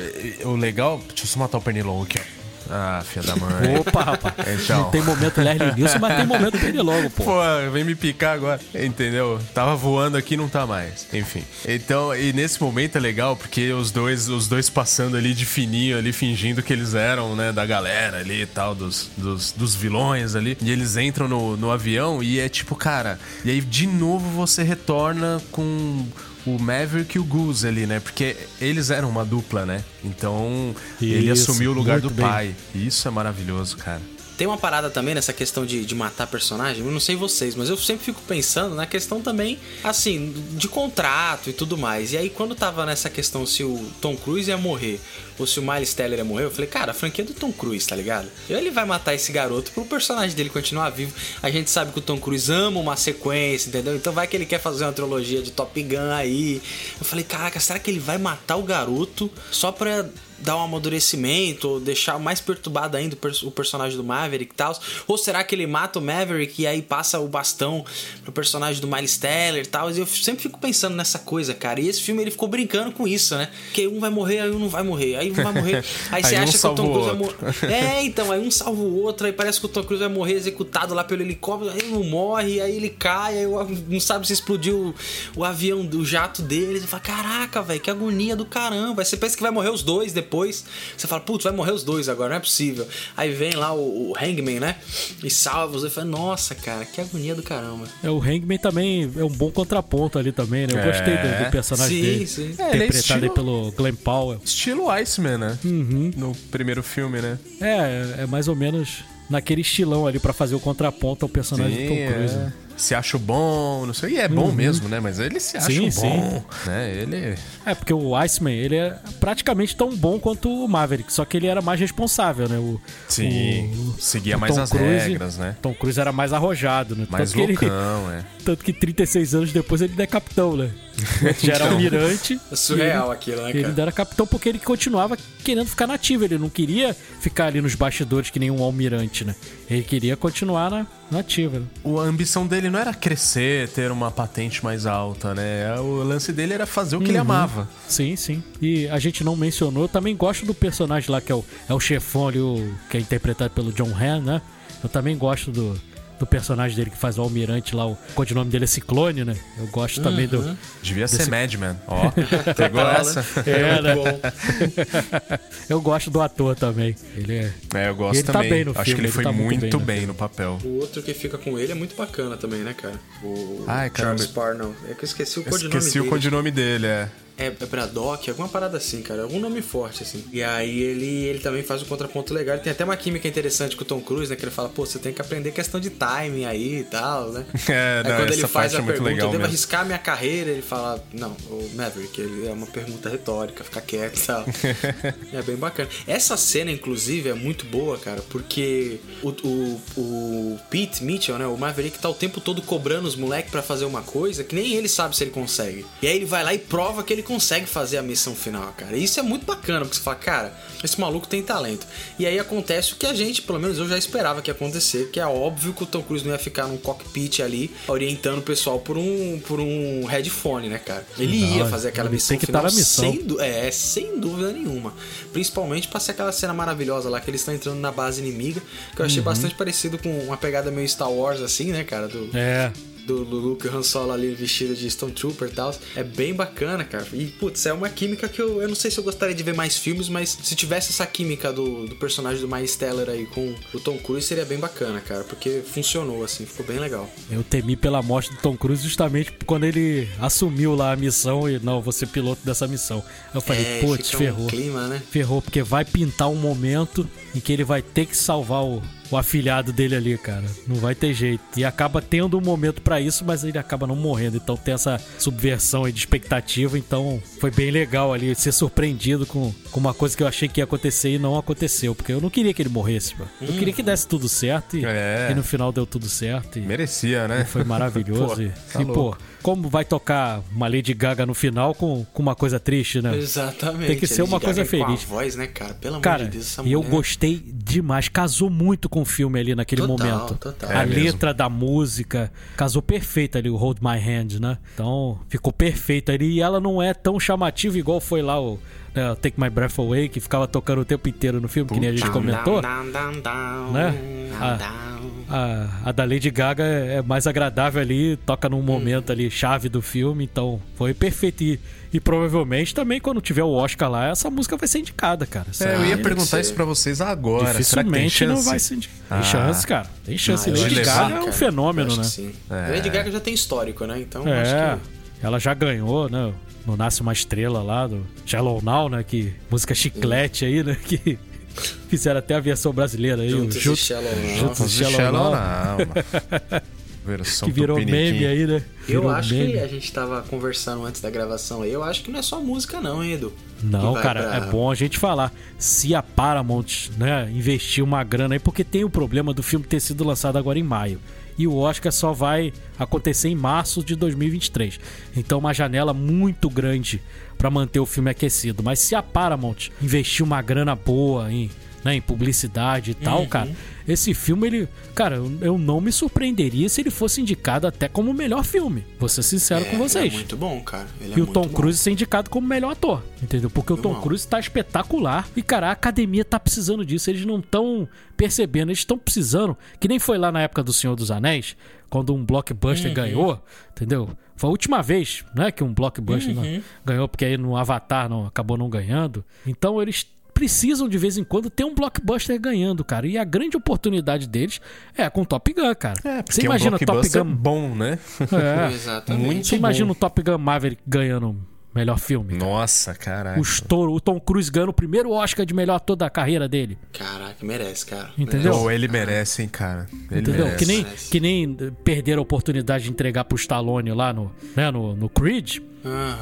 o legal. Deixa eu só matar o pernilongo aqui, ó. Ah, filha da mãe. Opa, rapaz. Então. Não tem momento Leslie Nielsen, mas tem momento Pernilongo, pô. Pô, vem me picar agora. Entendeu? Tava voando aqui, não tá mais. Enfim. Então, e nesse momento é legal porque os dois, os dois passando ali de fininho ali, fingindo que eles eram, né, da galera ali e tal, dos, dos, dos vilões ali. E eles entram no, no avião e é tipo, cara. E aí de novo você retorna com o Maverick e o Goose ali, né? Porque eles eram uma dupla, né? Então ele Isso, assumiu o lugar do bem. pai. Isso é maravilhoso, cara. Tem uma parada também nessa questão de, de matar personagem, eu não sei vocês, mas eu sempre fico pensando na questão também, assim, de contrato e tudo mais. E aí, quando tava nessa questão se o Tom Cruise ia morrer ou se o Miles Teller ia morrer, eu falei, cara, a franquia é do Tom Cruise, tá ligado? Ele vai matar esse garoto pro personagem dele continuar vivo. A gente sabe que o Tom Cruise ama uma sequência, entendeu? Então vai que ele quer fazer uma trilogia de Top Gun aí. Eu falei, caraca, será que ele vai matar o garoto só pra dar um amadurecimento ou deixar mais perturbado ainda o, pers- o personagem do Maverick e tal? Ou será que ele mata o Maverick e aí passa o bastão pro personagem do Miles Teller e tal? E eu sempre fico pensando nessa coisa, cara. E esse filme ele ficou brincando com isso, né? Que um vai morrer, aí um não vai morrer, aí um vai morrer. Aí você Aí um acha que o Tom Cruise vai morrer. É, então, aí um salva o outro, aí parece que o Tom Cruise vai morrer executado lá pelo helicóptero, aí ele não morre, aí ele cai, aí não sabe se explodiu o, o avião do jato dele. Você fala, caraca, velho, que agonia do caramba. Aí você pensa que vai morrer os dois depois depois você fala, putz, vai morrer os dois agora, não é possível. Aí vem lá o, o Hangman, né? E salva os dois. Fala, nossa, cara, que agonia do caramba. É, o Hangman também é um bom contraponto ali também, né? Eu É. gostei do, do personagem Sim, dele. sim. É, ele é Interpretado estilo- aí pelo Glenn Powell. Estilo Iceman, né? Uhum. No primeiro filme, né? É, é mais ou menos naquele estilão ali pra fazer o contraponto ao personagem do Tom Cruise. é. né? Se acha bom, não sei. E é bom mesmo, né? Mas ele se acha Sim, bom. Né? Ele. É, porque o Iceman, ele é praticamente tão bom quanto o Maverick, só que ele era mais responsável, né? O, Sim. o- seguia o mais Tom as Cruise- regras, né? Tom Cruise era mais arrojado, né? Mais tanto, que ele, loucão, é. tanto que 36 anos depois ele é capitão, né? Já era Então. almirante. É surreal e aquilo, né, ele, ele cara? ainda era capitão porque ele continuava querendo ficar nativo. Ele não queria ficar ali nos bastidores que nem um almirante, né? Ele queria continuar na, nativa. A ambição dele não era crescer, ter uma patente mais alta, né? O lance dele era fazer o que ele amava. Sim, sim. E a gente não mencionou, eu também gosto do personagem lá que é o, é o chefão ali, o, que é interpretado pelo John Hamm, né? Eu também gosto do, do personagem dele que faz o almirante lá, o codinome dele é Ciclone, né? Eu gosto também do. Devia ser Madman. Ó, pegou essa? É, né? Bom. Eu gosto do ator também. Ele é. É, eu gosto Ele tá também. bem no Acho filme, que ele ele foi tá muito muito, bem bem, no no papel. O outro que fica com ele é muito bacana também, né, cara? O Ai. Charles Parnell. É que eu esqueci o codinome Esqueci dele. o codinome dele, é. É, é Braddock, alguma parada assim, cara. Algum nome forte, assim. E aí ele, ele também faz um contraponto legal. Ele tem até uma química interessante com o Tom Cruise, né? Que ele fala, pô, você tem que aprender questão de timing aí e tal, né? É, aí não, quando ele faz a é pergunta, eu devo mesmo. arriscar minha carreira, ele fala, não, o Maverick, ele é uma pergunta retórica, fica quieto e tal. é bem bacana. Essa cena, inclusive, é muito boa, cara, porque o, o, o Pete Mitchell, né? O Maverick tá o tempo todo cobrando os moleques pra fazer uma coisa que nem ele sabe se ele consegue. E aí ele vai lá e prova que ele consegue fazer a missão final, cara. E isso é muito bacana, porque você fala, cara, esse maluco tem talento. E aí acontece o que a gente, pelo menos eu já esperava que ia acontecer, que é óbvio que o Tom Cruise não ia ficar num cockpit ali orientando o pessoal por um, por um headphone, né, cara? Ele Não, ia fazer aquela missão tem que final estar na missão. sem é, sem dúvida nenhuma. Principalmente pra ser aquela cena maravilhosa lá que eles estão entrando na base inimiga, que eu achei Uhum. bastante parecido com uma pegada meio Star Wars, assim, né, cara? Do, É. do, do Luke Han Solo ali vestido de Stormtrooper e tal. É bem bacana, cara. E, putz, é uma química que eu, eu não sei se eu gostaria de ver mais filmes, mas se tivesse essa química do, do personagem do Miles Teller aí com o Tom Cruise, seria bem bacana, cara. Porque funcionou, assim, ficou bem legal. Eu temi pela morte do Tom Cruise justamente quando ele assumiu lá a missão e não, vou ser piloto dessa missão. Eu falei, é, putz, fica ferrou. um clima, né? Ferrou, porque vai pintar um momento em que ele vai ter que salvar o, o afilhado dele ali, cara. Não vai ter jeito. E acaba tendo um momento pra isso, mas ele acaba não morrendo. Então tem essa subversão aí de expectativa. Então foi bem legal ali ser surpreendido com, com uma coisa que eu achei que ia acontecer e não aconteceu. Porque eu não queria que ele morresse, mano. Eu queria que desse tudo certo e, É. e no final deu tudo certo. E... Merecia, né? Foi maravilhoso. Pô, e, tá e, pô, como vai tocar uma Lady Gaga no final com, com uma coisa triste, né? Exatamente. Tem que ser uma coisa Gaga com feliz. a voz, né, cara? Pelo amor Cara, de Deus, essa e eu mulher- gostei demais. Casou muito com o filme ali naquele Total, momento. total. A É mesmo. letra da música casou perfeito ali, o Hold My Hand, né? Então ficou perfeito ali. E ela não é tão chamativa igual foi lá o né, o Take My Breath Away, que ficava tocando o tempo inteiro no filme, que nem a gente comentou. down, down, down, Né? down, down. A, a da Lady Gaga é mais agradável ali, toca num momento ali chave do filme, então foi perfeito. E, e provavelmente também quando tiver o Oscar lá, essa música vai ser indicada, cara. É, eu ia perguntar isso pra vocês agora. Será que tem Dificilmente chance? não vai ser. Tem Ah. chance, cara. Tem chance. Eu Lady Gaga é um fenômeno, né? sim. É. Lady Gaga já tem histórico, né? Então É. acho que. Ela já ganhou, né? No Nasce uma Estrela lá, do Shallow Now, né? Que música chiclete aí, né? Que fizeram até a versão brasileira aí. o Juntos e Juntos- Shallow Now. Juntos e Shallow Shallow Now. Versão que virou meme aí, né? Eu Virou acho meme. que a gente tava conversando antes da gravação aí. Eu acho que não é só música, não, hein, Edu? Não, cara, pra- é bom a gente falar. Se a Paramount, né, investir uma grana aí, porque tem o problema do filme ter sido lançado agora em maio. E o Oscar só vai acontecer em março de 2023. Então, uma janela muito grande pra manter o filme aquecido. Mas se a Paramount investir uma grana boa em, né, em publicidade e tal, Uhum. cara, esse filme, ele. Cara, eu, não me surpreenderia se ele fosse indicado até como o melhor filme. Vou ser sincero É, com vocês. Ele é muito bom, cara. Ele é E o muito Tom. Cruise ser indicado como melhor ator, entendeu? Porque o Tom. Cruise tá espetacular. E, cara, a academia tá precisando disso. Eles não estão percebendo, eles estão precisando. Que nem foi lá na época do Senhor dos Anéis, quando um blockbuster Uhum. ganhou, entendeu? Foi a última vez, né, que um blockbuster Uhum. ganhou, porque aí no Avatar não, acabou não ganhando. Então eles precisam de vez em quando ter um blockbuster ganhando, cara. E a grande oportunidade deles é com Top Gun, cara. É, porque Você imagina um Top Gun bom, né? É. Exatamente. Muito Você bom. imagina o Top Gun Maverick ganhando melhor filme. Cara. Nossa, caraca. O, estouro, o Tom Cruise ganhando o primeiro Oscar de melhor ator da carreira dele. Caraca, merece, cara. Entendeu? Oh, ele merece, hein, cara. Ele Entendeu? Merece. Que nem, que nem perderam a oportunidade de entregar pro Stallone lá no, né, no, no Creed.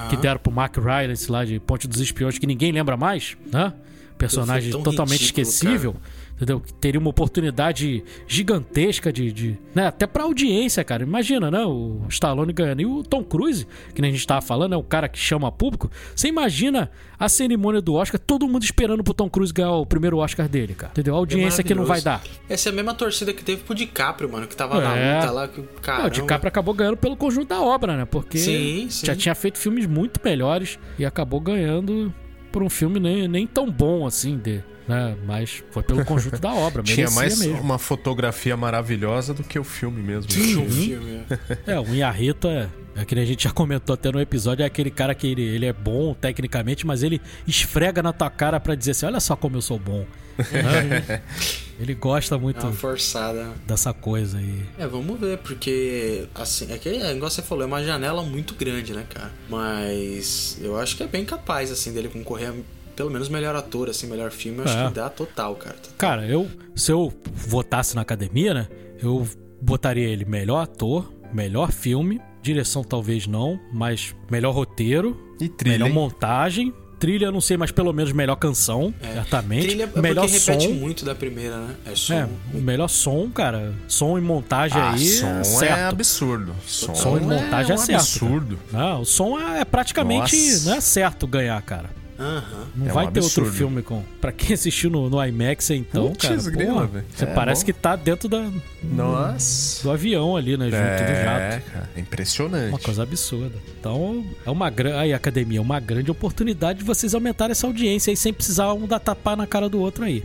Que deram pro Mark Rylance lá de Ponte dos Espiões, que ninguém lembra mais, né? Personagem totalmente ridículo, esquecível. Cara entendeu? Teria uma oportunidade gigantesca de. de né? Até pra audiência, cara. Imagina, né? O Stallone ganhando. E o Tom Cruise, que nem a gente tava falando, é o cara que chama público. Você imagina a cerimônia do Oscar, todo mundo esperando pro Tom Cruise ganhar o primeiro Oscar dele, cara. Entendeu? A audiência é que não vai dar. Essa é a mesma torcida que teve pro DiCaprio, mano, que tava é. na luta lá. Que, o DiCaprio acabou ganhando pelo conjunto da obra, né? Porque sim, sim. já tinha feito filmes muito melhores e acabou ganhando por um filme nem, nem tão bom assim de né? Mas foi pelo conjunto da obra. Tinha mais mesmo. uma fotografia maravilhosa do que o filme mesmo. Sim, o filme. É, o Inharita, é que a gente já comentou até no episódio, é aquele cara que ele, ele é bom tecnicamente, mas ele esfrega na tua cara para dizer assim: olha só como eu sou bom. Né? ele gosta muito é forçada. dessa coisa aí. É, vamos ver, porque assim, é que é, igual você falou, é uma janela muito grande, né, cara? Mas eu acho que é bem capaz, assim, dele concorrer a pelo menos melhor ator, assim, melhor filme, eu acho é. que dá total, cara. Total. Cara, eu, se eu votasse na academia, né, eu botaria ele melhor ator, melhor filme, direção talvez não, mas melhor roteiro, e trilha, melhor hein? montagem, trilha, não sei, mas pelo menos melhor canção, é. certamente. Trilha é melhor som. repete muito da primeira, né? É som. É, o melhor som, cara. Som e montagem ah, aí. Som é, certo. é absurdo. Som, som e montagem é, é um certo. Absurdo. Não, o som é praticamente Nossa. não é certo ganhar, cara. Uhum. Não é vai um ter outro filme com. Pra quem assistiu no, no IMAX, então, Putz, cara. grila, você é parece bom. que tá dentro da. Nossa. Do avião ali, né? Junto é, do jato. Cara, é impressionante. Uma coisa absurda. Então, é uma grande. Aí, academia, é uma grande oportunidade de vocês aumentarem essa audiência aí sem precisar um dar tapar na cara do outro aí.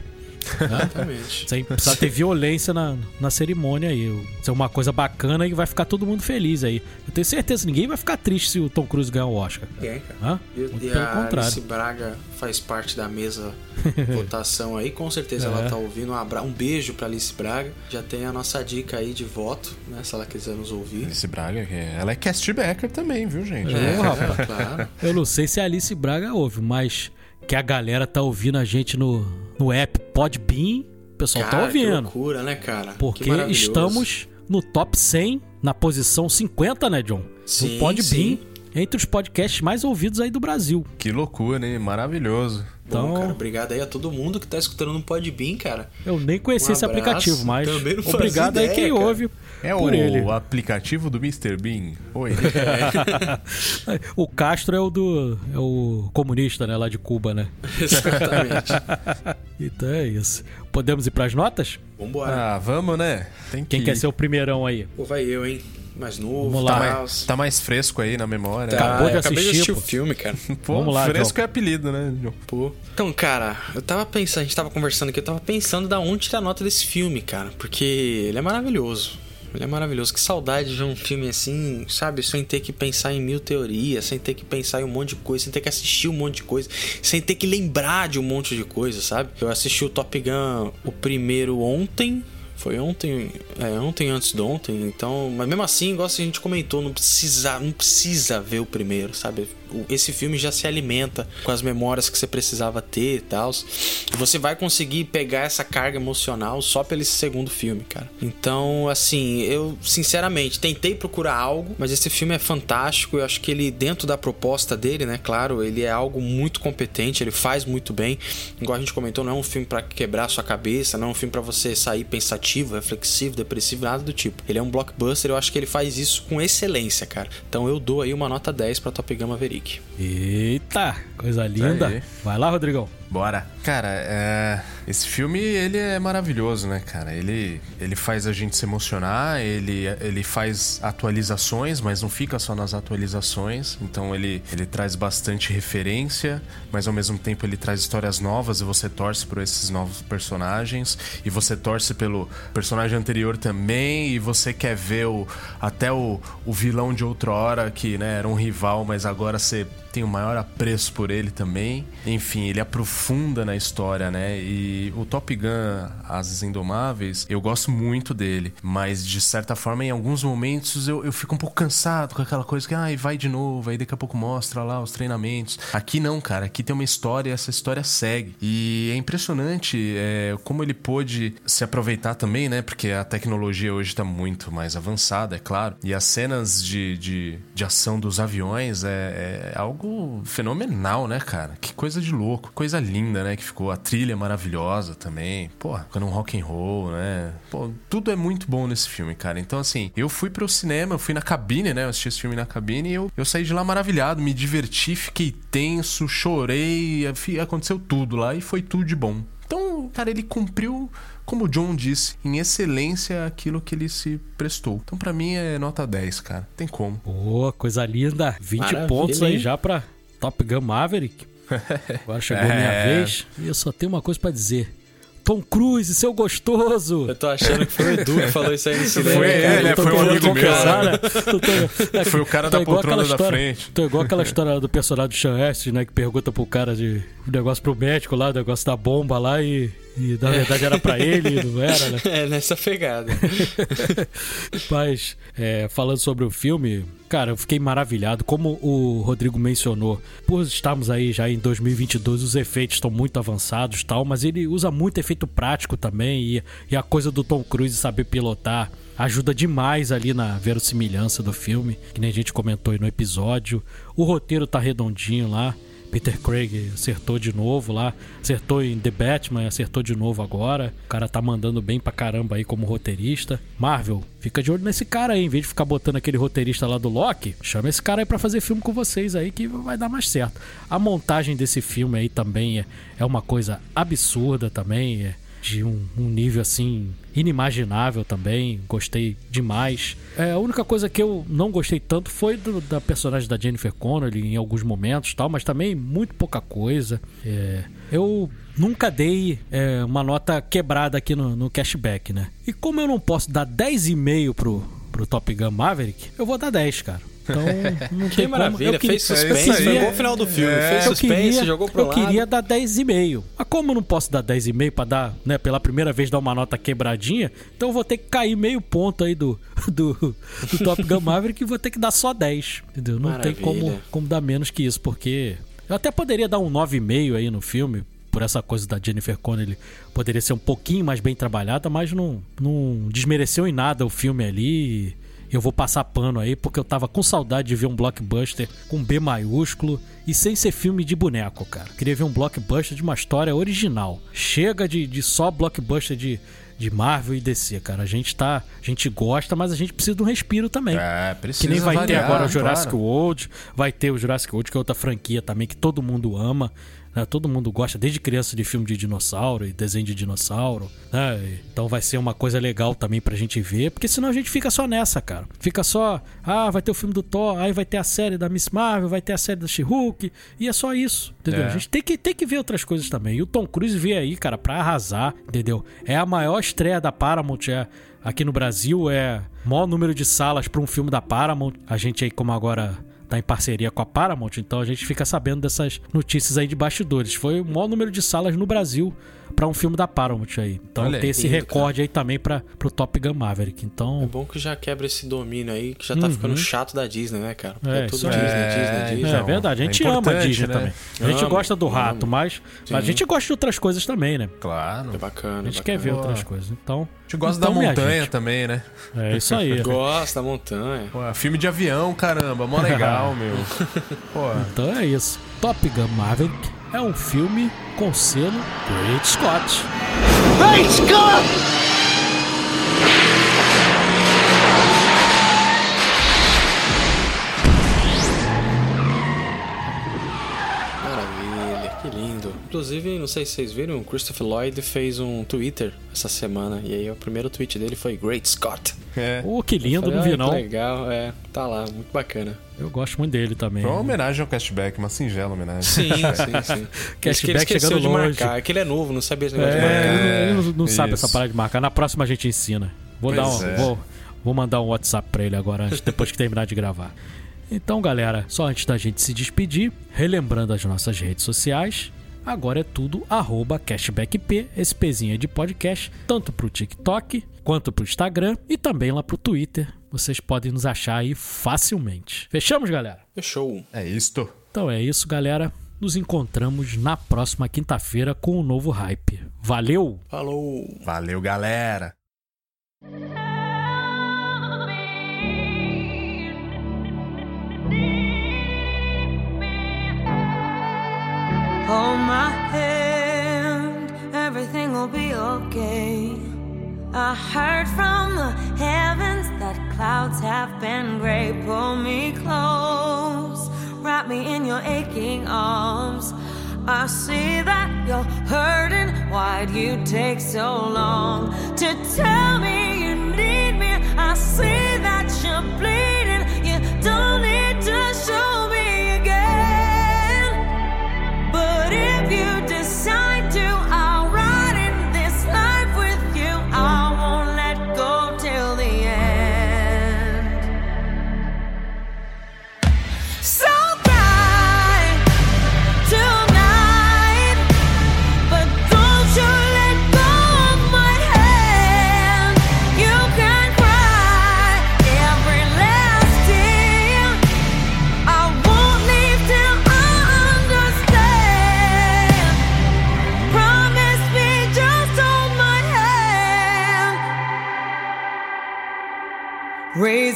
Exatamente. Sem precisar ter violência na, na cerimônia aí. Isso é uma coisa bacana e vai ficar todo mundo feliz aí. Eu tenho certeza, ninguém vai ficar triste se o Tom Cruise ganhar o Oscar. Ninguém, cara. Hã? E, Muito e pelo a contrário. Alice Braga faz parte da mesa votação aí. Com certeza É. ela tá ouvindo. Um, abra... um beijo pra Alice Braga. Já tem a nossa dica aí de voto, né? Se ela quiser nos ouvir. Alice Braga, é- ela é castbacker também, viu, gente? É, É, rapaz. claro. Eu não sei se a Alice Braga ouve, mas que a galera tá ouvindo a gente no, no app Podbean, o pessoal Cara, tá ouvindo. Que loucura, né, cara? Que Porque estamos no top 100, na posição 50, né, John? Sim, no Podbean, sim. entre os podcasts mais ouvidos aí do Brasil. Que loucura, hein? Maravilhoso. Bom, Então- cara, obrigado aí a todo mundo que tá escutando no Podbean, cara. Eu nem conhecia Um esse aplicativo, mas Também não fazia obrigado aí ideia, quem cara. ouve É por o ele. aplicativo do Mr. Bean. Oi. o Castro é o do é o comunista, né, lá de Cuba, né? Exatamente. Então é isso. Podemos ir pras notas? Vambora. ah, vamos, né? Tem que Quem ir. quer ser o primeirão aí? Pô, vai eu, hein? Mais novo, Vamos lá. Tá mais, tá mais fresco aí na memória. Tá, Acabou de eu acabei de assistir, assistir pô. o filme, cara. Pô, Vamos lá, fresco é apelido, né? Pô. Então, cara, eu tava pensando, a gente tava conversando aqui, eu tava pensando da onde tirar a nota desse filme, cara. Porque ele é maravilhoso. Ele é maravilhoso. Que saudade de um filme assim, sabe? Sem ter que pensar em mil teorias, sem ter que pensar em um monte de coisa, sem ter que assistir um monte de coisa, sem ter que lembrar de um monte de coisa, sabe? Eu assisti o Top Gun, o primeiro ontem. Foi ontem, é, ontem antes de ontem, então, mas mesmo assim, igual a gente comentou, não precisa, não precisa ver o primeiro, sabe? Esse filme já se alimenta com as memórias que você precisava ter e tal. Você vai conseguir pegar essa carga emocional só pelo segundo filme, cara. Então, assim, eu sinceramente tentei procurar algo, mas esse filme é fantástico. Eu acho que ele, dentro da proposta dele, né, claro, ele é algo muito competente, ele faz muito bem. Igual a gente comentou, não é um filme pra quebrar sua cabeça, não é um filme pra você sair pensativo, reflexivo, depressivo, nada do tipo. Ele é um blockbuster, eu acho que ele faz isso com excelência, cara. Então eu dou aí uma nota 10 pra Top Gun Maverick. Eita, coisa linda. Vai lá, Rodrigão. Bora. Cara, é... esse filme, ele é maravilhoso, né, cara? Ele, ele faz a gente se emocionar, ele, ele faz atualizações, mas não fica só nas atualizações. Então ele, ele traz bastante referência, mas ao mesmo tempo ele traz histórias novas e você torce por esses novos personagens. E você torce pelo personagem anterior também, e você quer ver o, até o, o vilão de outrora, que né, era um rival, mas agora você tem o maior apreço por ele também. Enfim, ele aprofunda na história, né? E o Top Gun, Asas Indomáveis, eu gosto muito dele, mas de certa forma, em alguns momentos eu, eu fico um pouco cansado com aquela coisa que, ai, ah, vai de novo, aí daqui a pouco mostra lá os treinamentos. Aqui não, cara, aqui tem uma história e essa história segue. E é impressionante é, como ele pôde se aproveitar também, né? Porque a tecnologia hoje tá muito mais avançada, é claro. E as cenas de, de, de ação dos aviões é, é algo fenomenal, né, cara? Que coisa de louco, coisa linda, né? Que ficou a trilha maravilhosa também. Pô, quando um rock and roll, né? Pô, tudo é muito bom nesse filme, cara. Então, assim, eu fui pro cinema, eu fui na cabine, né? Eu assisti esse filme na cabine e eu, eu saí de lá maravilhado, me diverti, fiquei tenso, chorei, aconteceu tudo lá e foi tudo de bom. Então, cara, ele cumpriu, como o John disse, em excelência aquilo que ele se prestou. Então, para mim, é nota 10, cara. Tem como. Boa, coisa linda. 20 Maravilha, pontos aí hein? já pra Top Gun Maverick. Agora chegou a minha é. vez e eu só tenho uma coisa para dizer. Tom Cruise, seu gostoso. Eu tô achando que foi o Edu que falou isso aí no cinema. Foi ele, né? foi um amigo meu. Né? foi o cara da poltrona da frente. Tô igual aquela história do personagem do Sean Astin, né? Que pergunta pro cara de um negócio pro médico lá, o negócio da bomba lá e e na verdade era para ele, não era, né? É, nessa pegada. Mas, é, falando sobre o filme, cara, eu fiquei maravilhado. Como o Rodrigo mencionou, por estarmos aí já em 2022, os efeitos estão muito avançados tal, mas ele usa muito efeito prático também. E, e a coisa do Tom Cruise saber pilotar ajuda demais ali na verossimilhança do filme, que nem a gente comentou aí no episódio. O roteiro tá redondinho lá. Peter Craig acertou de novo lá, acertou em The Batman, acertou de novo agora. O cara tá mandando bem pra caramba aí como roteirista. Marvel, fica de olho nesse cara aí, em vez de ficar botando aquele roteirista lá do Loki, chama esse cara aí pra fazer filme com vocês aí que vai dar mais certo. A montagem desse filme aí também é, é uma coisa absurda também, é de um, um nível assim inimaginável também, gostei demais. É, a única coisa que eu não gostei tanto foi do, da personagem da Jennifer Connelly em alguns momentos tal, mas também muito pouca coisa. É, eu nunca dei é, uma nota quebrada aqui no, no cashback, né? E como eu não posso dar 10,5 pro, pro Top Gun Maverick, eu vou dar 10, cara. Então, não que maravilha, fez suspense, é jogou o final do filme, é. fez suspense, queria, jogou pro Eu lado. queria dar 10,5. Mas como eu não posso dar 10,5 para dar, né, pela primeira vez dar uma nota quebradinha, então eu vou ter que cair meio ponto aí do, do, do Top Gun Maverick e vou ter que dar só 10, entendeu? Não maravilha. tem como, como dar menos que isso, porque eu até poderia dar um 9,5 aí no filme, por essa coisa da Jennifer Connelly poderia ser um pouquinho mais bem trabalhada, mas não, não desmereceu em nada o filme ali eu vou passar pano aí porque eu tava com saudade de ver um blockbuster com B maiúsculo e sem ser filme de boneco, cara. Queria ver um blockbuster de uma história original. Chega de, de só blockbuster de, de Marvel e DC, cara. A gente tá. A gente gosta, mas a gente precisa de um respiro também. É, precisa. Que nem vai variar, ter agora o Jurassic claro. World, vai ter o Jurassic World, que é outra franquia também que todo mundo ama. Né? Todo mundo gosta desde criança de filme de dinossauro e desenho de dinossauro. Né? Então vai ser uma coisa legal também pra gente ver, porque senão a gente fica só nessa, cara. Fica só, ah, vai ter o filme do Thor, aí vai ter a série da Miss Marvel, vai ter a série da She-Hulk, e é só isso, entendeu? É. A gente tem que, tem que ver outras coisas também. E o Tom Cruise veio aí, cara, pra arrasar, entendeu? É a maior estreia da Paramount, é, aqui no Brasil, é o maior número de salas para um filme da Paramount. A gente aí, como agora tá em parceria com a Paramount, então a gente fica sabendo dessas notícias aí de bastidores. Foi o maior número de salas no Brasil para um filme da Paramount aí. Então Olha, tem esse lindo, recorde cara. aí também para pro Top Gun Maverick. Então É bom que já quebra esse domínio aí que já tá uhum. ficando chato da Disney, né, cara? Porque é, é tudo Disney, é, Disney, Disney. É, verdade, a gente é ama a Disney né? também. A gente gosta do rato, mas, mas, a gente gosta de outras coisas também, né? Claro. É bacana. A gente bacana. quer ver outras coisas. Então, a gente gosta então, da montanha também, né? É isso aí. gosta da montanha. Pô, filme de avião, caramba, mó legal, meu. Pô. Então é isso. Top Gun Maverick é um filme com selo Great Scott. Great Scott! Inclusive, não sei se vocês viram, o Christopher Lloyd fez um Twitter essa semana. E aí o primeiro tweet dele foi Great Scott. É. Oh, que lindo, falei, não vi não. legal, é. Tá lá, muito bacana. Eu gosto muito dele também. Foi uma homenagem ao Cashback, uma singela homenagem. Sim, sim, sim. Cashback chegando de longe. marcar. É que ele é novo, não sabia esse negócio é, de marcar. Ele não, não sabe essa parada de marcar. Na próxima a gente ensina. Vou pois dar um, é. vou, vou mandar um WhatsApp pra ele agora, depois que terminar de gravar. Então, galera, só antes da gente se despedir, relembrando as nossas redes sociais, agora é tudo arroba cashbackp, esse pezinho de podcast, tanto pro TikTok quanto pro Instagram e também lá pro Twitter. Vocês podem nos achar aí facilmente. Fechamos, galera? Fechou. É isto. Então é isso, galera. Nos encontramos na próxima quinta-feira com um novo hype. Valeu! Falou! Valeu, galera! Hold my hand, everything will be okay. I heard from the heavens that clouds have been gray. Pull me close, wrap me in your aching arms. I see that you're hurting. Why'd you take so long to tell me you need me? I see that you're bleeding. You don't need to show me. But if you decide to,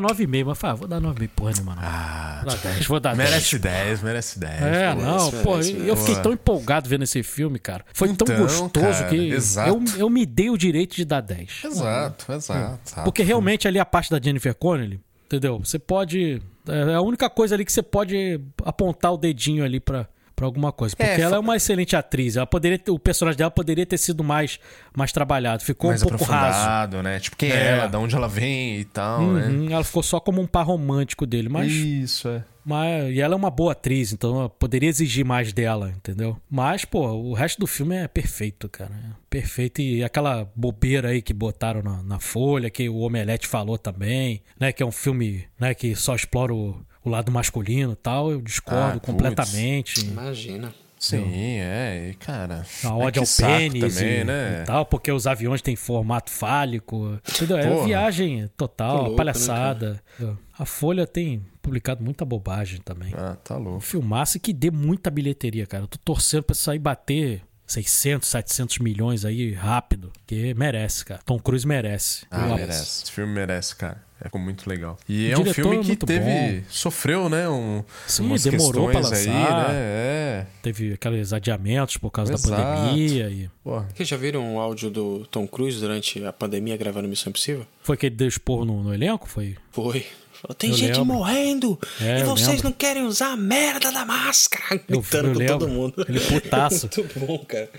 dar 9,5, mas falei, ah, vou dar 9,5 porra nenhuma não. Ah, Vou dar 10, vou dar 10. merece 10, merece 10. É, pô. não, merece, pô, merece, eu fiquei tão empolgado vendo esse filme, cara. Foi tão Então, gostoso cara, que exato. eu, eu me dei o direito de dar 10. Exato, exato. Porque realmente ali a parte da Jennifer Connelly, entendeu? Você pode. É a única coisa ali que você pode apontar o dedinho ali pra, pra alguma coisa. Porque É, ela é uma excelente atriz. Ela poderia ter- o personagem dela poderia ter sido mais, mais trabalhado. Ficou mais um pouco raso. aprofundado, né? Tipo, quem é. É. ela, de onde ela vem e tal, né? Uhum, ela ficou só como um par romântico dele. Mas Isso, é. Mas, e ela é uma boa atriz, então eu poderia exigir mais dela, entendeu? Mas, pô, o resto do filme é perfeito, cara. É perfeito. E aquela bobeira aí que botaram na, na folha, que o Omelete falou também, né? Que é um filme né, que só explora o, o lado masculino e tal. Eu discordo Ah, putz. completamente. Imagina. Sim, é, e cara. A ai, ode que ao pênis também, e, né? e tal, porque os aviões têm formato fálico. Entendeu? É viagem total, louco, palhaçada. a Folha tem publicado muita bobagem também. Ah, tá Um louco. filmaço que dê muita bilheteria, cara. Eu tô torcendo pra aí bater 600, 700 milhões aí rápido. Que merece, cara. Tom Cruise merece. Ah, Eu- merece. Esse filme merece, cara. É ficou muito legal. E O é um filme é que muito teve. bom. Sofreu, né? Um, Sim, umas demorou pra questões aí, lançar. né? É. Teve aqueles adiamentos por causa Exato. da pandemia. E Porra. Vocês já viram o áudio do Tom Cruise durante a pandemia gravando Missão Impossível? foi que ele deu esporro no, no elenco? Foi? Foi. Falou, tem Eu gente lembro. morrendo É, e vocês não querem usar a merda da máscara. Eu- Gritando eu com todo mundo. Ele putaço. Muito bom, cara.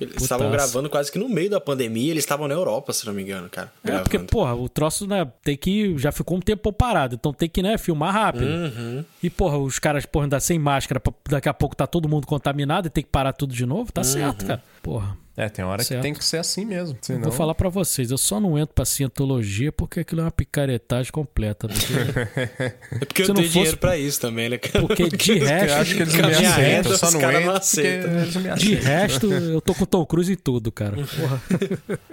Eles estavam gravando quase que no meio da pandemia. Eles estavam na Europa, se não me engano, cara. É, Gravando. porque, porra, o troço, né, tem que. Já ficou um tempo parado, então tem que, né, filmar rápido. Uhum. E, porra, os caras, porra, ainda sem máscara, daqui a pouco tá todo mundo contaminado e tem que parar tudo de novo, tá Uhum. certo, cara. Porra. É, tem hora Certo. que tem que ser assim mesmo. Senão... Vou falar pra vocês, eu só não entro pra cientologia porque aquilo é uma picaretagem completa. Porque, É porque se eu não tenho fosse- dinheiro pra isso também, né, cara? porque de Eu resto, acho que eles não me aceitam. reta, Eu só os não caras entro não aceitam. de resto, eu tô com o Tom Cruise em tudo, cara. Porra.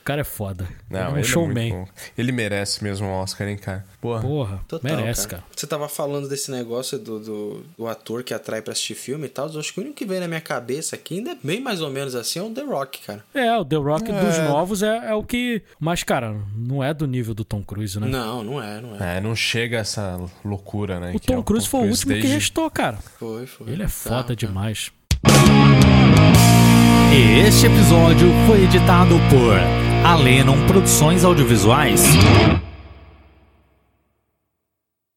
O cara é foda. Não, é um ele showman. é muito bom. Ele merece mesmo um Oscar, hein, cara? Porra. Porra, Total, merece, cara. Você tava falando desse negócio do, do, do ator que atrai pra assistir filme e tal. Eu acho que o único que veio na minha cabeça aqui, ainda é bem mais ou menos assim, é o The Rock, cara. É, o The Rock dos novos é, é o que. Mas, cara, não é do nível do Tom Cruise, né? Não, não é, não é. É, não chega a essa loucura, né? O que é Tom Cruise foi o último que desde- restou, cara. Foi, foi. Ele é foda Tá, demais. Este episódio foi editado por Alenon Produções Audiovisuais.